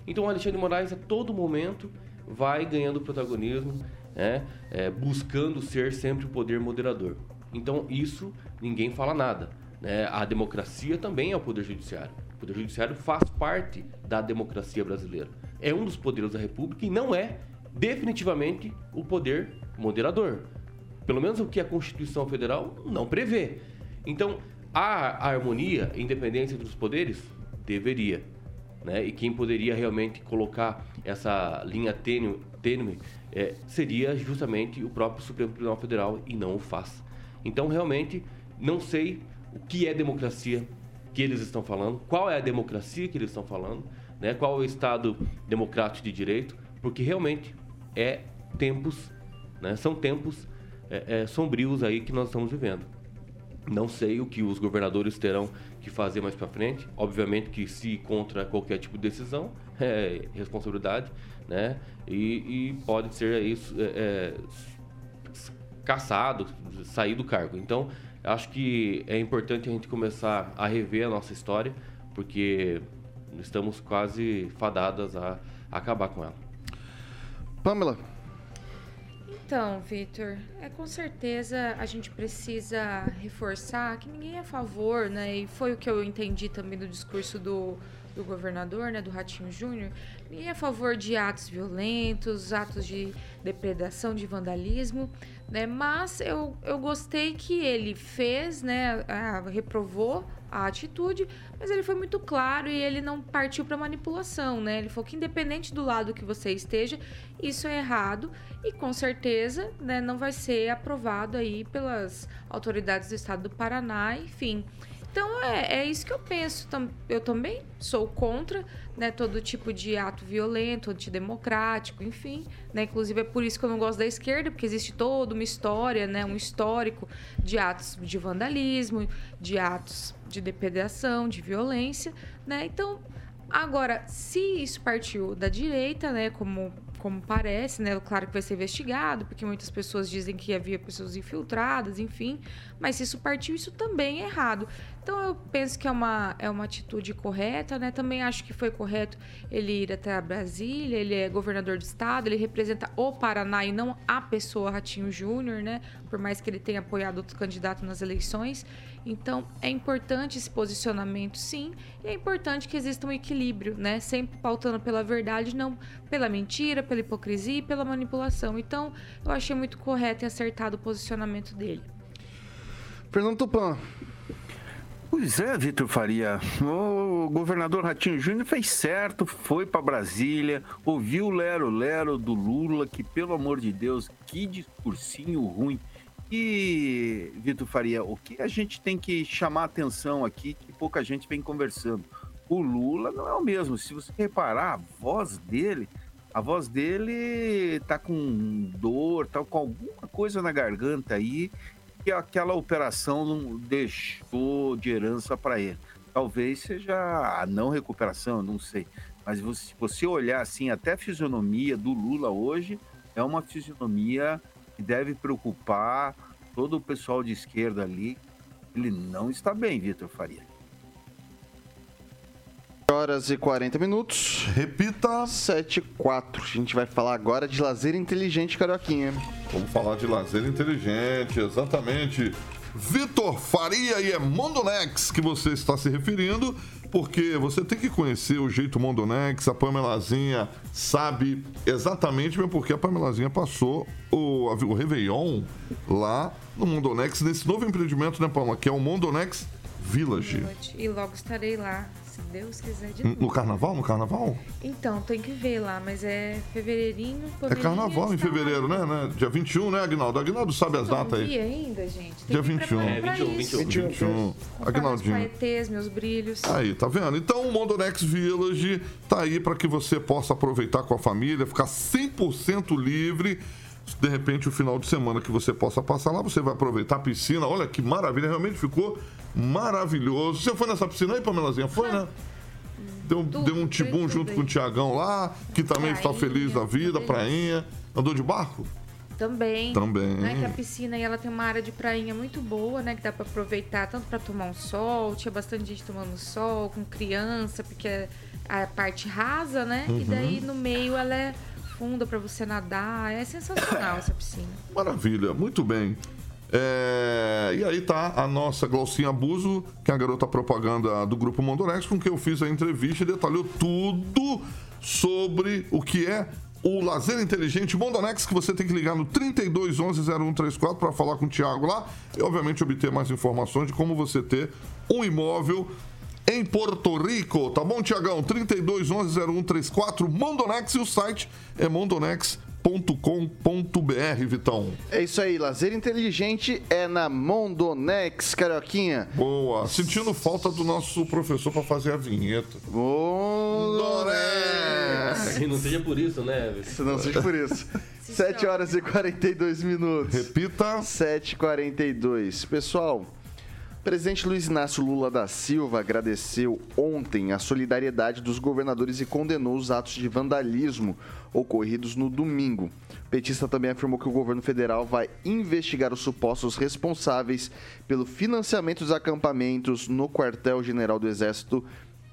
Então o Alexandre de Moraes a todo momento vai ganhando protagonismo, né, é, buscando ser sempre o poder moderador. Então isso ninguém fala nada. Né? A democracia também é o poder judiciário. O poder judiciário faz parte da democracia brasileira. É um dos poderes da República e não é definitivamente o poder moderador. Pelo menos o que a Constituição Federal não prevê. Então, a harmonia, independência dos poderes, deveria. Né? E quem poderia realmente colocar essa linha tênue, tênue é, seria justamente o próprio Supremo Tribunal Federal e não o faz. Então, realmente, não sei o que é democracia que eles estão falando, qual é a democracia que eles estão falando, né? qual é o Estado democrático de direito, porque realmente é tempos, né? são tempos é, é, sombrios aí que nós estamos vivendo. Não sei o que os governadores terão que fazer mais para frente. Obviamente que se contra qualquer tipo de decisão é responsabilidade, né? E, e pode ser isso é, é, caçado, sair do cargo. Então acho que é importante a gente começar a rever a nossa história, porque estamos quase fadadas a, a acabar com ela. Pamela. Então, Vitor, é com certeza a gente precisa reforçar que ninguém é a favor, né? E foi o que eu entendi também do discurso do, do governador, né, do Ratinho Júnior, ninguém é a favor de atos violentos, atos de depredação, de vandalismo, né? Mas eu, eu gostei que ele fez, né, reprovou a atitude, mas ele foi muito claro e ele não partiu para manipulação, né? Ele falou que independente do lado que você esteja, isso é errado e com certeza, né, não vai ser aprovado aí pelas autoridades do estado do Paraná, enfim. Então é, é isso que eu penso. Eu também sou contra né, todo tipo de ato violento, antidemocrático, enfim. Né? Inclusive é por isso que eu não gosto da esquerda, porque existe toda uma história, né, um histórico de atos de vandalismo, de atos de depredação, de violência. Né? Então, agora, se isso partiu da direita, né, como como parece, né? Claro que vai ser investigado, porque muitas pessoas dizem que havia pessoas infiltradas, enfim. Mas se isso partiu, isso também é errado. Então eu penso que é uma, é uma atitude correta, né? Também acho que foi correto ele ir até a Brasília, ele é governador do estado, ele representa o Paraná e não a pessoa Ratinho Júnior, né? Por mais que ele tenha apoiado outro candidato nas eleições. Então é importante esse posicionamento, sim, e é importante que exista um equilíbrio, né? Sempre pautando pela verdade, não pela mentira, pela hipocrisia e pela manipulação. Então eu achei muito correto e acertado o posicionamento dele. Fernando Tupan. Pois é, Vitor Faria. O governador Ratinho Júnior fez certo, foi para Brasília, ouviu o lero-lero do Lula, que pelo amor de Deus, que discursinho ruim. E, Vitor Faria, o que a gente tem que chamar atenção aqui, que pouca gente vem conversando. o Lula não é o mesmo. Se você reparar, a voz dele, a voz dele tá com dor, tá com alguma coisa na garganta aí, que aquela operação não deixou de herança para ele. Talvez seja a não recuperação, não sei. Mas se você olhar assim, até a fisionomia do Lula hoje é uma fisionomia que deve preocupar todo o pessoal de esquerda ali. Ele não está bem, Vitor Faria. horas e 40 minutos. Repita. 7 e 4. A gente vai falar agora de lazer inteligente, Carioquinha. Vamos falar de lazer inteligente, exatamente. Vitor Faria e é Mondonex que você está se referindo, porque você tem que conhecer o jeito Mondonex. A Pamelazinha sabe exatamente, mesmo porque a Pamelazinha passou o, o Réveillon lá no Mondonex, nesse novo empreendimento, né, Palma? Que é o Mondonex Village. E logo estarei lá, se Deus quiser de No novo. carnaval? No carnaval? Então, tem que ver lá, mas é fevereirinho. É carnaval em fevereiro, lá. né? né? Dia 21, né, Agnaldo? Agnaldo sabe as Não datas vi aí. ainda, gente. Tem Dia que 21. preparar É, pra 21, isso. 21. 21. Comprar meus Agnaldinho. paetês, meus brilhos. Aí, tá vendo? Então o Mondonex Village tá aí para que você possa aproveitar com a família, ficar 100% livre. De repente, o final de semana que você possa passar lá, você vai aproveitar a piscina. Olha que maravilha, realmente ficou maravilhoso. Você foi nessa piscina aí, Pamelazinha? Foi, né? Deu, Tudo, deu um tibum junto com o Tiagão lá, que também está feliz da vida, prainha. Andou de barco? Também. Também. Né, que a piscina aí, ela tem uma área de prainha muito boa, né? Que dá pra aproveitar tanto pra tomar um sol. Tinha bastante gente tomando sol, com criança, porque é a parte rasa, né? Uhum. E daí no meio ela é funda pra você nadar. É sensacional essa piscina. Maravilha, muito bem. É, E aí tá a nossa Glaucinha Abuso, que é a garota propaganda do Grupo Mondonex, com quem eu fiz a entrevista e detalhou tudo sobre o que é o lazer inteligente Mondonex, que você tem que ligar no 3211-0134 para falar com o Thiago lá e, obviamente, obter mais informações de como você ter um imóvel em Porto Rico, tá bom, Tiagão? 3211-0134, Mondonex e o site é mondonex.com.br, Vitão. É isso aí, lazer inteligente é na Mondonex, Carioquinha. Boa. Sentindo falta do nosso professor para fazer a vinheta. Mondonex! E não seja por isso, né? Se não seja por isso. 7 horas e 42 minutos. Repita. 7h42. Pessoal, o presidente Luiz Inácio Lula da Silva agradeceu ontem a solidariedade dos governadores e condenou os atos de vandalismo ocorridos no domingo. O petista também afirmou que o governo federal vai investigar os supostos responsáveis pelo financiamento dos acampamentos no quartel-general do Exército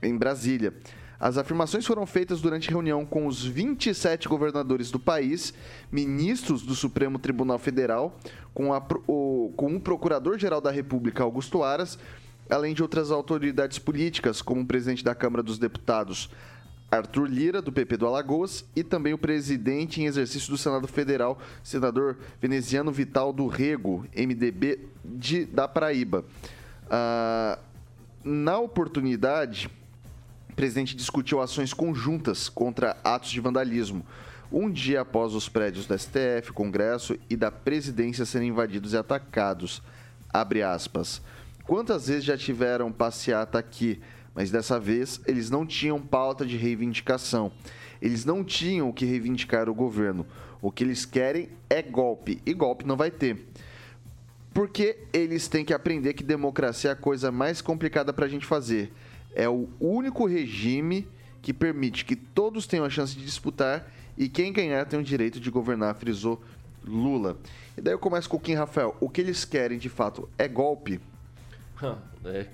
em Brasília. As afirmações foram feitas durante reunião com os 27 governadores do país, ministros do Supremo Tribunal Federal, com, a o, com o Procurador-Geral da República, Augusto Aras, além de outras autoridades políticas, como o presidente da Câmara dos Deputados, Arthur Lira, do PP do Alagoas, e também o presidente em exercício do Senado Federal, senador veneziano Vital do Rego, MDB de, da Paraíba. Ah, na oportunidade, o presidente discutiu ações conjuntas contra atos de vandalismo, um dia após os prédios do STF, Congresso e da presidência serem invadidos e atacados. Abre aspas. Quantas vezes já tiveram passeata aqui, mas dessa vez eles não tinham pauta de reivindicação. Eles não tinham o que reivindicar o governo. O que eles querem é golpe, e golpe não vai ter. Porque eles têm que aprender que democracia é a coisa mais complicada para a gente fazer. É o único regime que permite que todos tenham a chance de disputar e quem ganhar tem o direito de governar, frisou Lula. E daí eu começo com o Kim Rafael. O que eles querem de fato é golpe? É,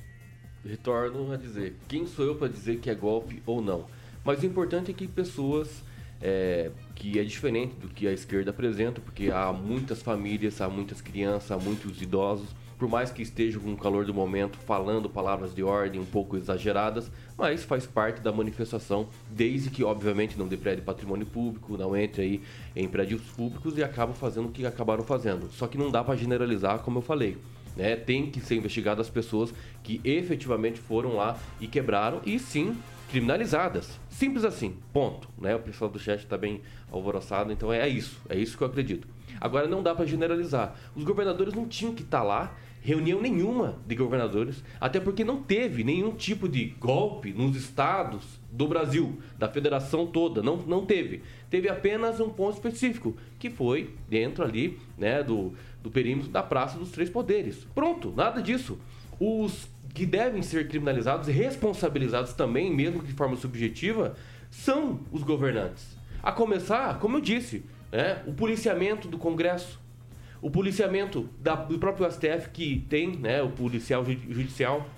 retorno a dizer, quem sou eu para dizer que é golpe ou não? Mas o importante é que pessoas é, que é diferente do que a esquerda apresenta, porque há muitas famílias, há muitas crianças, há muitos idosos, por mais que estejam com o calor do momento falando palavras de ordem um pouco exageradas, mas faz parte da manifestação, desde que obviamente não deprede patrimônio público, não entre aí em prédios públicos e acabam fazendo o que acabaram fazendo. Só que não dá para generalizar, como eu falei. Né? Tem que ser investigado as pessoas que efetivamente foram lá e quebraram e sim criminalizadas. Simples assim, ponto. Né? O pessoal do chat está bem alvoroçado, então é isso. É isso que eu acredito. Agora não dá para generalizar. Os governadores não tinham que estar lá reunião nenhuma de governadores, até porque não teve nenhum tipo de golpe nos estados do Brasil, da federação toda, não, não teve. Teve apenas um ponto específico, que foi dentro ali né, do, do perímetro da Praça dos Três Poderes. Pronto, nada disso. Os que devem ser criminalizados e responsabilizados também, mesmo que de forma subjetiva, são os governantes. A começar, como eu disse, né, o policiamento do Congresso, o policiamento da, do próprio STF, que tem né, o policial judicial,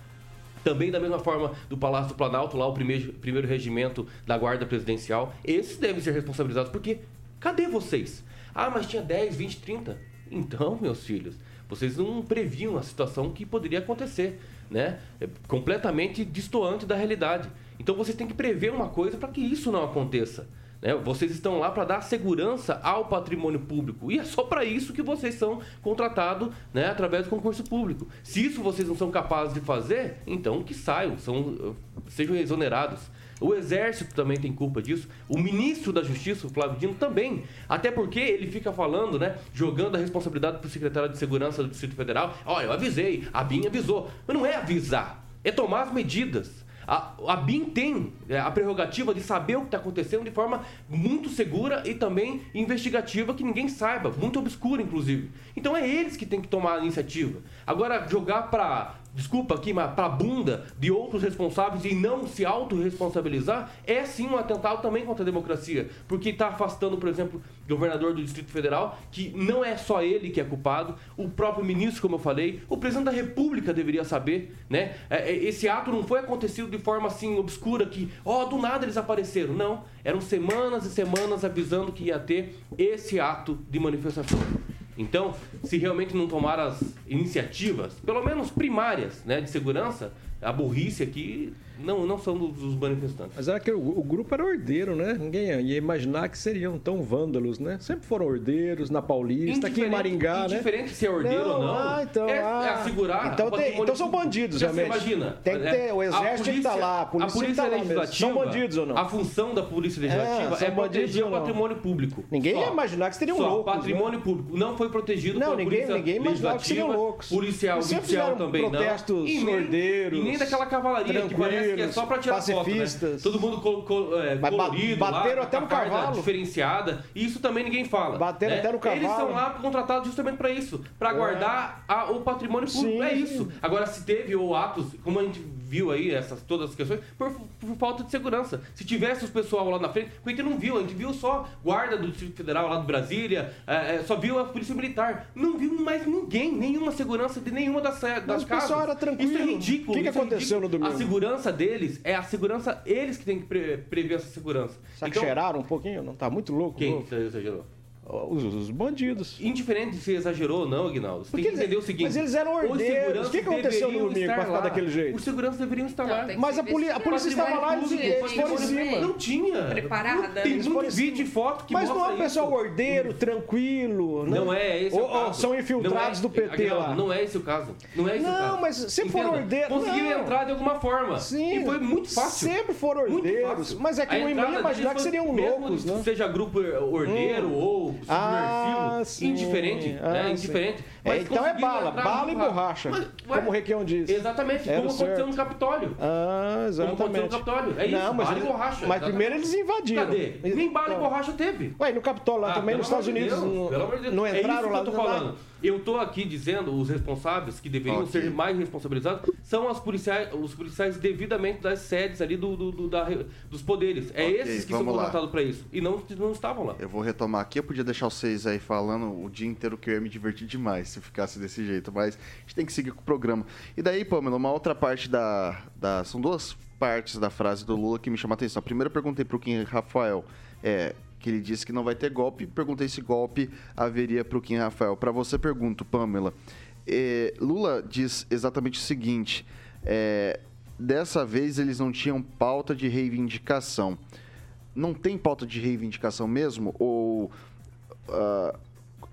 também da mesma forma do Palácio do Planalto, lá o primeiro, primeiro regimento da Guarda Presidencial, esses devem ser responsabilizados, porque cadê vocês? Ah, mas tinha 10, 20, 30. Então, meus filhos, vocês não previam a situação que poderia acontecer, né? É completamente distoante da realidade. Então vocês têm que prever uma coisa para que isso não aconteça. Né? Vocês estão lá para dar segurança ao patrimônio público. E é só para isso que vocês são contratados né, através do concurso público. Se isso vocês não são capazes de fazer, então que saiam, são, sejam exonerados. O Exército também tem culpa disso. O ministro da Justiça, o Flávio Dino, também. Até porque ele fica falando, né? Jogando a responsabilidade para o secretário de Segurança do Distrito Federal. Olha, eu avisei, a BIM avisou. Mas não é avisar, é tomar as medidas. A, a BIM tem é, a prerrogativa de saber o que está acontecendo de forma muito segura e também investigativa, que ninguém saiba, muito obscura, inclusive. Então é eles que têm que tomar a iniciativa. Agora, jogar para desculpa aqui, mas para bunda de outros responsáveis e não se autorresponsabilizar, é sim um atentado também contra a democracia. Porque está afastando, por exemplo, o governador do Distrito Federal, que não é só ele que é culpado, o próprio ministro, como eu falei, o presidente da República deveria saber, né? É, é, esse ato não foi acontecido de forma assim obscura que, ó, oh, do nada eles apareceram. Não, eram semanas e semanas avisando que ia ter esse ato de manifestação. Então, se realmente não tomar as iniciativas, pelo menos primárias, né, de segurança, a burrice aqui não, não são dos, manifestantes. Mas era que o, o, grupo era ordeiro, né? Ninguém ia imaginar que seriam tão vândalos, né? Sempre foram ordeiros na Paulista, aqui em Maringá, né? Indiferente se é ordeiro não, ou não. Ah, então, é, ah, é assegurar. Então, tem, então são bandidos, realmente. imagina. Tem que ter, né? o exército tem que estar tá lá, a polícia, a polícia tá legislativa. São bandidos ou não? A função da polícia legislativa é, é proteger o patrimônio público. Ninguém Só. ia imaginar que seriam Só, loucos. O patrimônio né? público não foi protegido não, pela ninguém, polícia ninguém imaginava que seriam loucos. Policial, judicial também não. protestos e nem, ordeiros. E nem daquela cavalaria que parece que é só pra tirar pacifistas. Foto, né? Todo mundo col, col, é, Mas colorido bateram lá, até no cavalo. diferenciada. E isso também ninguém fala. Bateram né? até no cavalo. Eles são lá contratados justamente para isso, para é. guardar a, o patrimônio público. É Sim. É isso. Agora, se teve ou atos, como a gente viu aí essas todas as questões, por, por falta de segurança. Se tivesse os pessoal lá na frente, a gente não viu, a gente viu só guarda do Distrito Federal lá do Brasília, é, é, só viu a Polícia Militar. Não viu mais ninguém, nenhuma segurança de nenhuma das, das Mas casas. O pessoal era tranquilo. Isso é ridículo. O que, que é aconteceu é no domingo? A segurança deles é a segurança, eles que têm que pre prever essa segurança. Será que então, cheiraram um pouquinho? Não tá muito louco? Quem louco? exagerou? Os, os, bandidos. Indiferente se exagerou ou não, Aguinaldo. Você tem que entender o seguinte. Mas eles eram ordeiros. O que aconteceu no domingo pra ficar daquele jeito? Os seguranças deveriam estar lá. Mas a, poli a polícia estava lá e eles foram em cima. Não tinha. Preparada. Tem muito vídeo e foto que Mas não é um pessoal ordeiro, tranquilo. Não, é esse ou, ou são infiltrados do PT lá. Não é esse o caso. Não é esse não, o caso. Não, mas sempre foram ordeiros. Conseguiram entrar de alguma forma. Sim. E foi muito fácil. Sempre foram ordeiros. Mas é que não ia imaginar que seriam loucos, né? Seja grupo ordeiro ou subversivo ah, indiferente, ah, né? Indiferente. É, então é bala, bala e borracha. Mas, como o Requião diz. Exatamente, Era como certo. aconteceu no Capitólio. Ah, exatamente. Como aconteceu no Capitólio. É isso, Não, mas bala eles, e borracha. Mas exatamente. primeiro eles invadiram. Cadê? Nem bala e borracha teve. Ué, no Capitólio lá Ah, também, nos Estados Unidos, Deus, não, pelo amor de Deus. não É entraram que lá. eu tô lá. falando. Eu tô aqui dizendo, os responsáveis que deveriam Ok. ser mais responsabilizados são as policiais, os policiais devidamente das sedes ali do, do- do- da- dos poderes. É Ok, esses que são contratados para isso. E não, não estavam lá. Eu vou retomar aqui. Eu podia deixar vocês aí falando o dia inteiro que eu ia me divertir demais se ficasse desse jeito, mas a gente tem que seguir com o programa. E daí, Pamela, uma outra parte da. da são duas partes da frase do Lula que me chamam a atenção. Primeiro eu perguntei pro Kim Rafael. É, que ele disse que não vai ter golpe, perguntei se golpe haveria para o Kim Rafael. Para você pergunto, Pamela. É, Lula diz exatamente o seguinte: é, dessa vez eles não tinham pauta de reivindicação. Não tem pauta de reivindicação mesmo? Ou ah,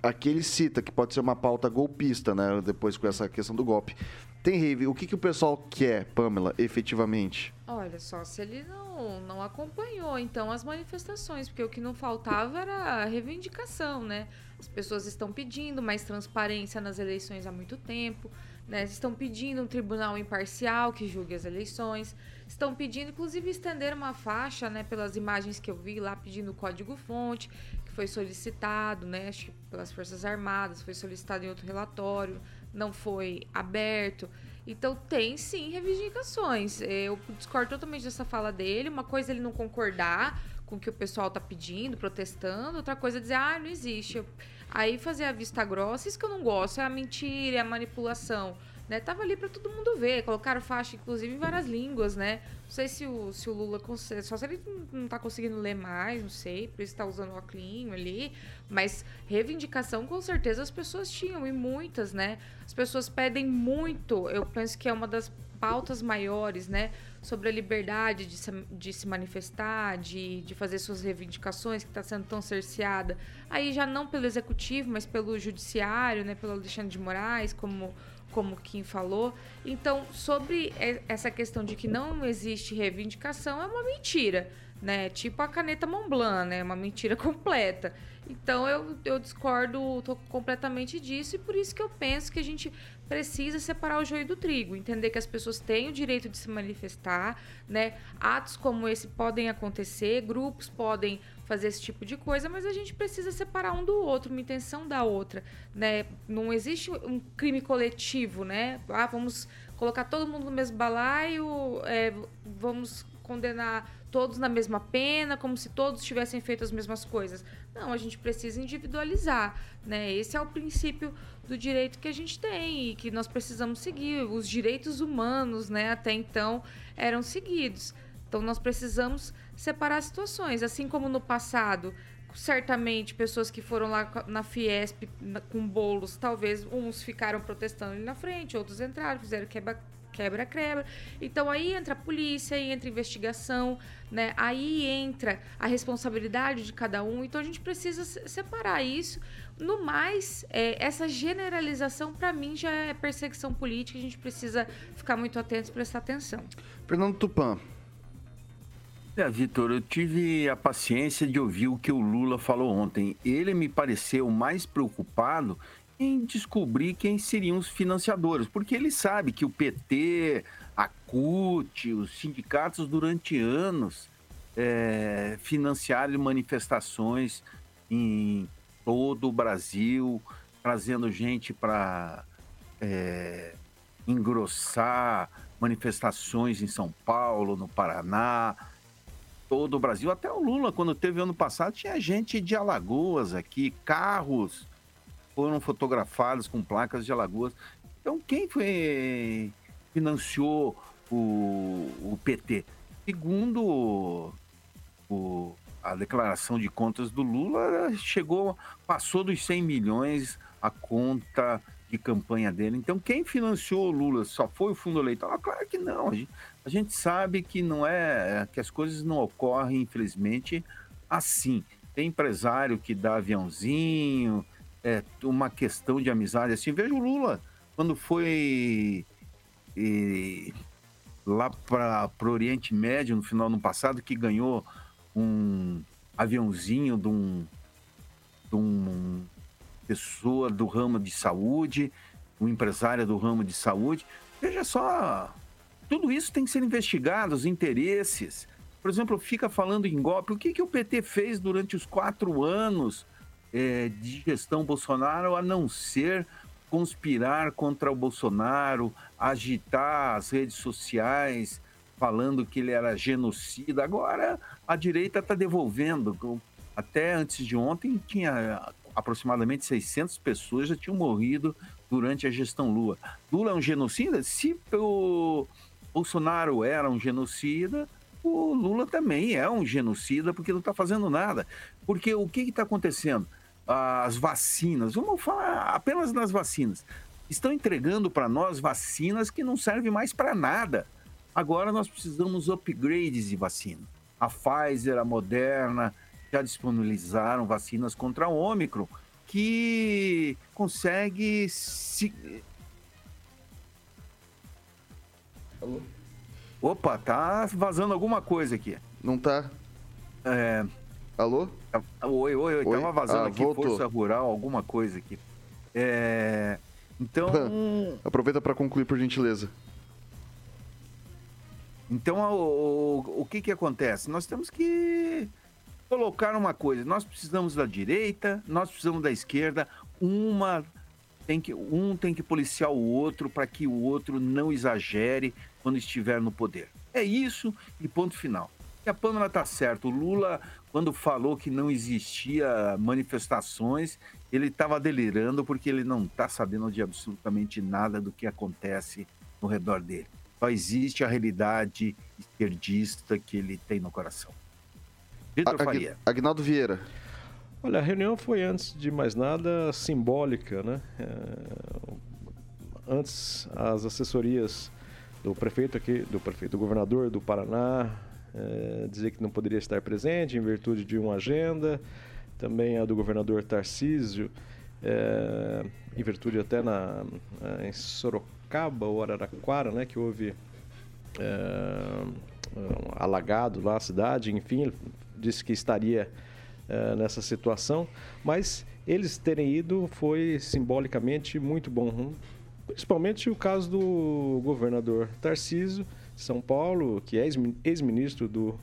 aqui ele cita que pode ser uma pauta golpista, né? Depois com essa questão do golpe. Tem reivindicação. O que, que o pessoal quer, Pamela, efetivamente? Olha só, se ele não, não acompanhou, então, as manifestações, porque o que não faltava era reivindicação, né? As pessoas estão pedindo mais transparência nas eleições há muito tempo. Né? Estão pedindo um tribunal imparcial que julgue as eleições. Estão pedindo, inclusive, estender uma faixa, né, pelas imagens que eu vi lá, pedindo código-fonte, foi solicitado, né, acho que pelas Forças Armadas, foi solicitado em outro relatório, não foi aberto. Então tem sim reivindicações. Eu discordo totalmente dessa fala dele. Uma coisa é ele não concordar com o que o pessoal tá pedindo, protestando, outra coisa é dizer, ah, não existe. Aí fazer a vista grossa, isso que eu não gosto, é a mentira, é a manipulação. Né? Tava ali para todo mundo ver, colocaram faixa, inclusive, em várias línguas, né? Não sei se o, se o Lula consegue, só se ele não tá conseguindo ler mais, não sei, por isso tá usando o óculos ali. Mas reivindicação, com certeza, as pessoas tinham, e muitas, né? As pessoas pedem muito, eu penso que é uma das pautas maiores, né? Sobre a liberdade de se, de se manifestar, de, de fazer suas reivindicações, que está sendo tão cerceada. Aí já não pelo executivo, mas pelo judiciário, né? Pelo Alexandre de Moraes, como como Kim falou. Então, sobre essa questão de que não existe reivindicação, é uma mentira, né? Tipo a caneta Montblanc, né? Uma mentira completa. Então, eu, eu discordo tô completamente disso e por isso que eu penso que a gente precisa separar o joio do trigo, entender que as pessoas têm o direito de se manifestar, né? Atos como esse podem acontecer, grupos podem fazer esse tipo de coisa, mas a gente precisa separar um do outro, uma intenção da outra, né? Não existe um crime coletivo, né? Ah, vamos colocar todo mundo no mesmo balaio, é, vamos condenar todos na mesma pena, como se todos tivessem feito as mesmas coisas. Não, a gente precisa individualizar, né? Esse é o princípio do direito que a gente tem e que nós precisamos seguir. Os direitos humanos, né, até então eram seguidos. Então nós precisamos separar situações, assim como no passado, certamente pessoas que foram lá na Fiesp com bolos, talvez uns ficaram protestando ali na frente, outros entraram, fizeram quebra quebra-quebra. Então aí entra a polícia, aí entra a investigação, né? Aí entra a responsabilidade de cada um. Então a gente precisa separar isso. No mais, é, essa generalização para mim já é perseguição política. A gente precisa ficar muito atento, prestar atenção. Fernando Tupan, é, Vitor, eu tive a paciência de ouvir o que o Lula falou ontem. Ele me pareceu mais preocupado em descobrir quem seriam os financiadores, porque ele sabe que o PT, a CUT, os sindicatos durante anos é, financiaram manifestações em todo o Brasil, trazendo gente para é, engrossar manifestações em São Paulo, no Paraná, todo o Brasil. Até o Lula, quando teve ano passado, tinha gente de Alagoas aqui, carros foram fotografados com placas de Alagoas. Então, quem foi financiou o, o PT? Segundo o, a declaração de contas do Lula, chegou, passou dos 100 milhões a conta de campanha dele. Então, quem financiou o Lula só foi o fundo eleitoral? Claro que não. A gente, a gente sabe que não é que as coisas não ocorrem, infelizmente, assim. Tem empresário que dá aviãozinho, é uma questão de amizade. Assim, veja o Lula quando foi e, lá para o Oriente Médio no final do ano passado que ganhou um aviãozinho de um, de um pessoa do ramo de saúde, um empresário do ramo de saúde. Veja só, tudo isso tem que ser investigado, os interesses. Por exemplo, fica falando em golpe. O que, que o PT fez durante os quatro anos é, de gestão Bolsonaro a não ser conspirar contra o Bolsonaro, agitar as redes sociais, falando que ele era genocida. Agora a direita está devolvendo. Até antes de ontem tinha aproximadamente 600 pessoas já tinham morrido durante a gestão Lula. Lula é um genocida? Se o Bolsonaro era um genocida, o Lula também é um genocida porque não está fazendo nada. Porque o que está acontecendo? As vacinas, vamos falar apenas nas vacinas, estão entregando para nós vacinas que não servem mais para nada. Agora nós precisamos upgrades de vacina. A Pfizer, a Moderna, já disponibilizaram vacinas contra o Ômicron, que consegue se... Alô? Opa, tá vazando alguma coisa aqui. Não tá? É... Alô? Oi, oi, oi. Tava vazando ah, aqui voltou. Força Rural, alguma coisa aqui. É... Então, Aproveita para concluir, por gentileza. Então, o, o, o que que acontece? Nós temos que colocar uma coisa. Nós precisamos da direita, nós precisamos da esquerda. Uma tem que um tem que policiar o outro para que o outro não exagere quando estiver no poder. É isso e ponto final. E a Pâmela tá certo. O Lula, quando falou que não existia manifestações, ele estava delirando porque ele não está sabendo de absolutamente nada do que acontece no redor dele. Só existe a realidade esquerdista que ele tem no coração. Vitor Faria. Agnaldo Vieira. Olha, a reunião foi, antes de mais nada, simbólica, né? É, Antes, as assessorias do prefeito aqui, do prefeito, do governador do Paraná, é, dizer que não poderia estar presente em virtude de uma agenda. Também a do governador Tarcísio, é, em virtude até na, em Sorocaba ou Araraquara, né? Que houve é, um alagado lá a cidade, enfim, ele disse que estaria eh, nessa situação, mas eles terem ido foi simbolicamente muito bom. Principalmente o caso do governador Tarcísio São Paulo, que é ex- ex-ministro do,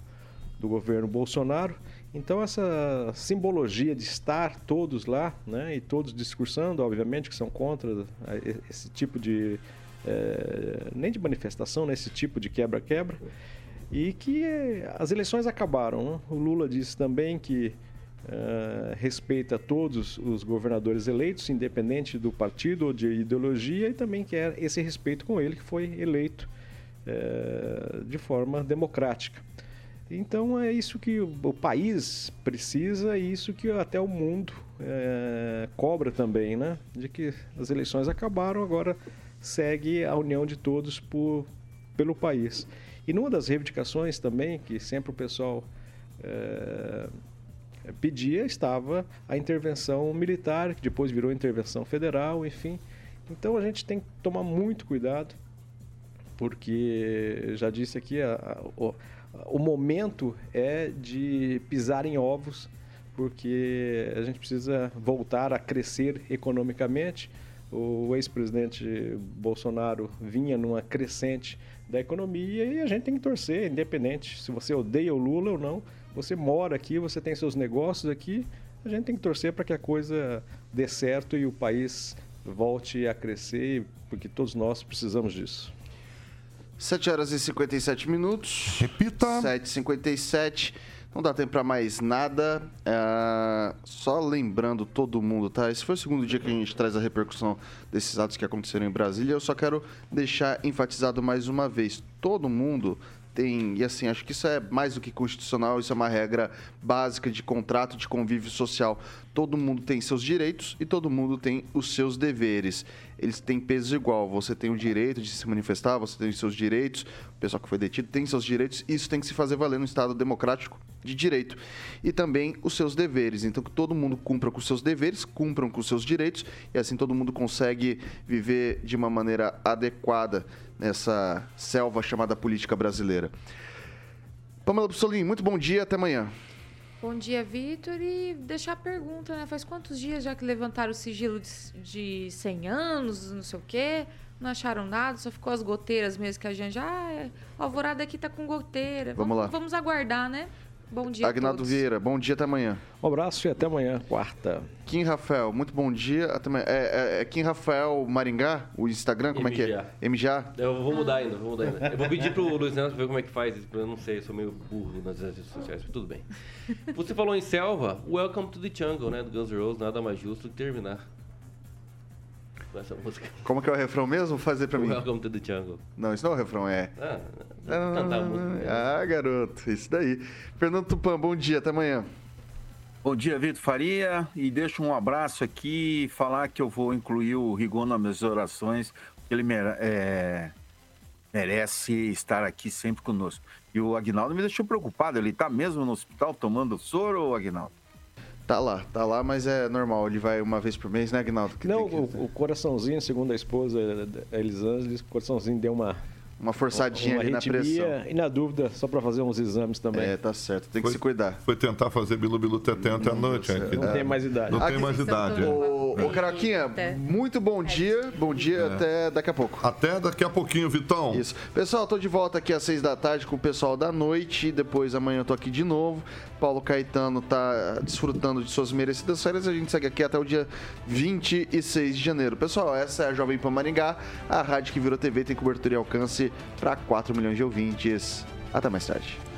do governo Bolsonaro. Então essa simbologia de estar todos lá, né, e todos discursando, obviamente que são contra eh, esse tipo de eh, nem de manifestação, né, esse tipo de quebra-quebra, e que eh, as eleições acabaram. né? O Lula disse também que eh, respeita todos os governadores eleitos, independente do partido ou de ideologia, e também quer esse respeito com ele, que foi eleito eh, de forma democrática. Então é isso que o, país precisa e isso que até o mundo eh, cobra também, né? De que as eleições acabaram, agora segue a união de todos por, pelo país. E numa das reivindicações também, que sempre o pessoal eh, pedia, estava a intervenção militar, que depois virou intervenção federal, enfim. Então a gente tem que tomar muito cuidado, porque já disse aqui, a- a- o, o momento é de pisar em ovos, porque a gente precisa voltar a crescer economicamente. O ex-presidente Bolsonaro vinha numa crescente da economia e a gente tem que torcer, independente se você odeia o Lula ou não. Você mora aqui, você tem seus negócios aqui, a gente tem que torcer para que a coisa dê certo e o país volte a crescer, porque todos nós precisamos disso. 7 horas e 57 minutos. Repita. 7h57. Não dá tempo para mais nada. Ah, só lembrando todo mundo, tá? Esse foi o segundo dia que a gente traz a repercussão desses atos que aconteceram em Brasília. Eu só quero deixar enfatizado mais uma vez: todo mundo tem, e assim, acho que isso é mais do que constitucional, isso é uma regra básica de contrato de convívio social. Todo mundo tem seus direitos e todo mundo tem os seus deveres. Eles têm peso igual. Você tem o direito de se manifestar, você tem os seus direitos, o pessoal que foi detido tem seus direitos, isso tem que se fazer valer no Estado democrático de direito. E também os seus deveres. Então, que todo mundo cumpra com os seus deveres, cumpram com os seus direitos, e assim todo mundo consegue viver de uma maneira adequada nessa selva chamada política brasileira. Pamela Bussolini, muito bom dia, até amanhã. Bom dia, Vitor. E deixar a pergunta, né? Faz quantos dias já que levantaram o sigilo de, de 100 anos, não sei o quê? Não acharam nada, só ficou as goteiras mesmo que a gente... Ah, é, o alvorada aqui tá com goteira. Vamos lá. Vamos aguardar, né? Bom dia Agnaldo. Vieira, bom dia, até amanhã. Um abraço e até amanhã, quarta. Kim Rafael, muito bom dia. Até amanhã. É, é, é Kim Rafael Maringá, o Instagram, como é que é? MGA. Eu vou mudar ainda, vou mudar ainda. Eu vou pedir pro Luiz Neto ver como é que faz isso, porque eu não sei, eu sou meio burro nas redes sociais, mas tudo bem. Você falou em selva, Welcome to the Jungle, né, do Guns N' Roses, nada mais justo que terminar com essa música. Como que é o refrão mesmo? Vou fazer pra mim. Welcome to the Jungle. Não, isso não é o refrão, é. Ah, dá pra cantar a música. né? Ah, garoto, isso daí. Fernando Tupan, bom dia, até amanhã. Bom dia, Vitor Faria. E deixo um abraço aqui e falar que eu vou incluir o Rigon nas minhas orações, porque ele mere- é, merece estar aqui sempre conosco. E o Agnaldo me deixou preocupado. Ele está mesmo no hospital tomando soro, ou Agnaldo? Tá lá, tá lá, mas é normal, ele vai uma vez por mês, né, Agnaldo? Que Não, tem que- o, o coraçãozinho, segundo a esposa Elisângela, o coraçãozinho deu uma, Uma forçadinha uma ali na pressão. E na dúvida, só para fazer uns exames também. É, tá certo. Tem que Foi- se cuidar. Foi tentar fazer bilu bilu tetém até a noite. certo. aqui. Não tem mais idade. Não tem mais idade. é. Ô, Caraquinha, Até. muito bom dia. Bom dia, até daqui a pouco. Até daqui a pouquinho, Vitão. Isso. Pessoal, tô de volta aqui às seis da tarde com o pessoal da noite. Depois amanhã eu tô aqui de novo. Paulo Caetano tá desfrutando de suas merecidas férias. A gente segue aqui até o dia 26 de janeiro. Pessoal, essa é a Jovem Pan Maringá, a rádio que virou TV, tem cobertura e alcance para 4 milhões de ouvintes. Até mais tarde.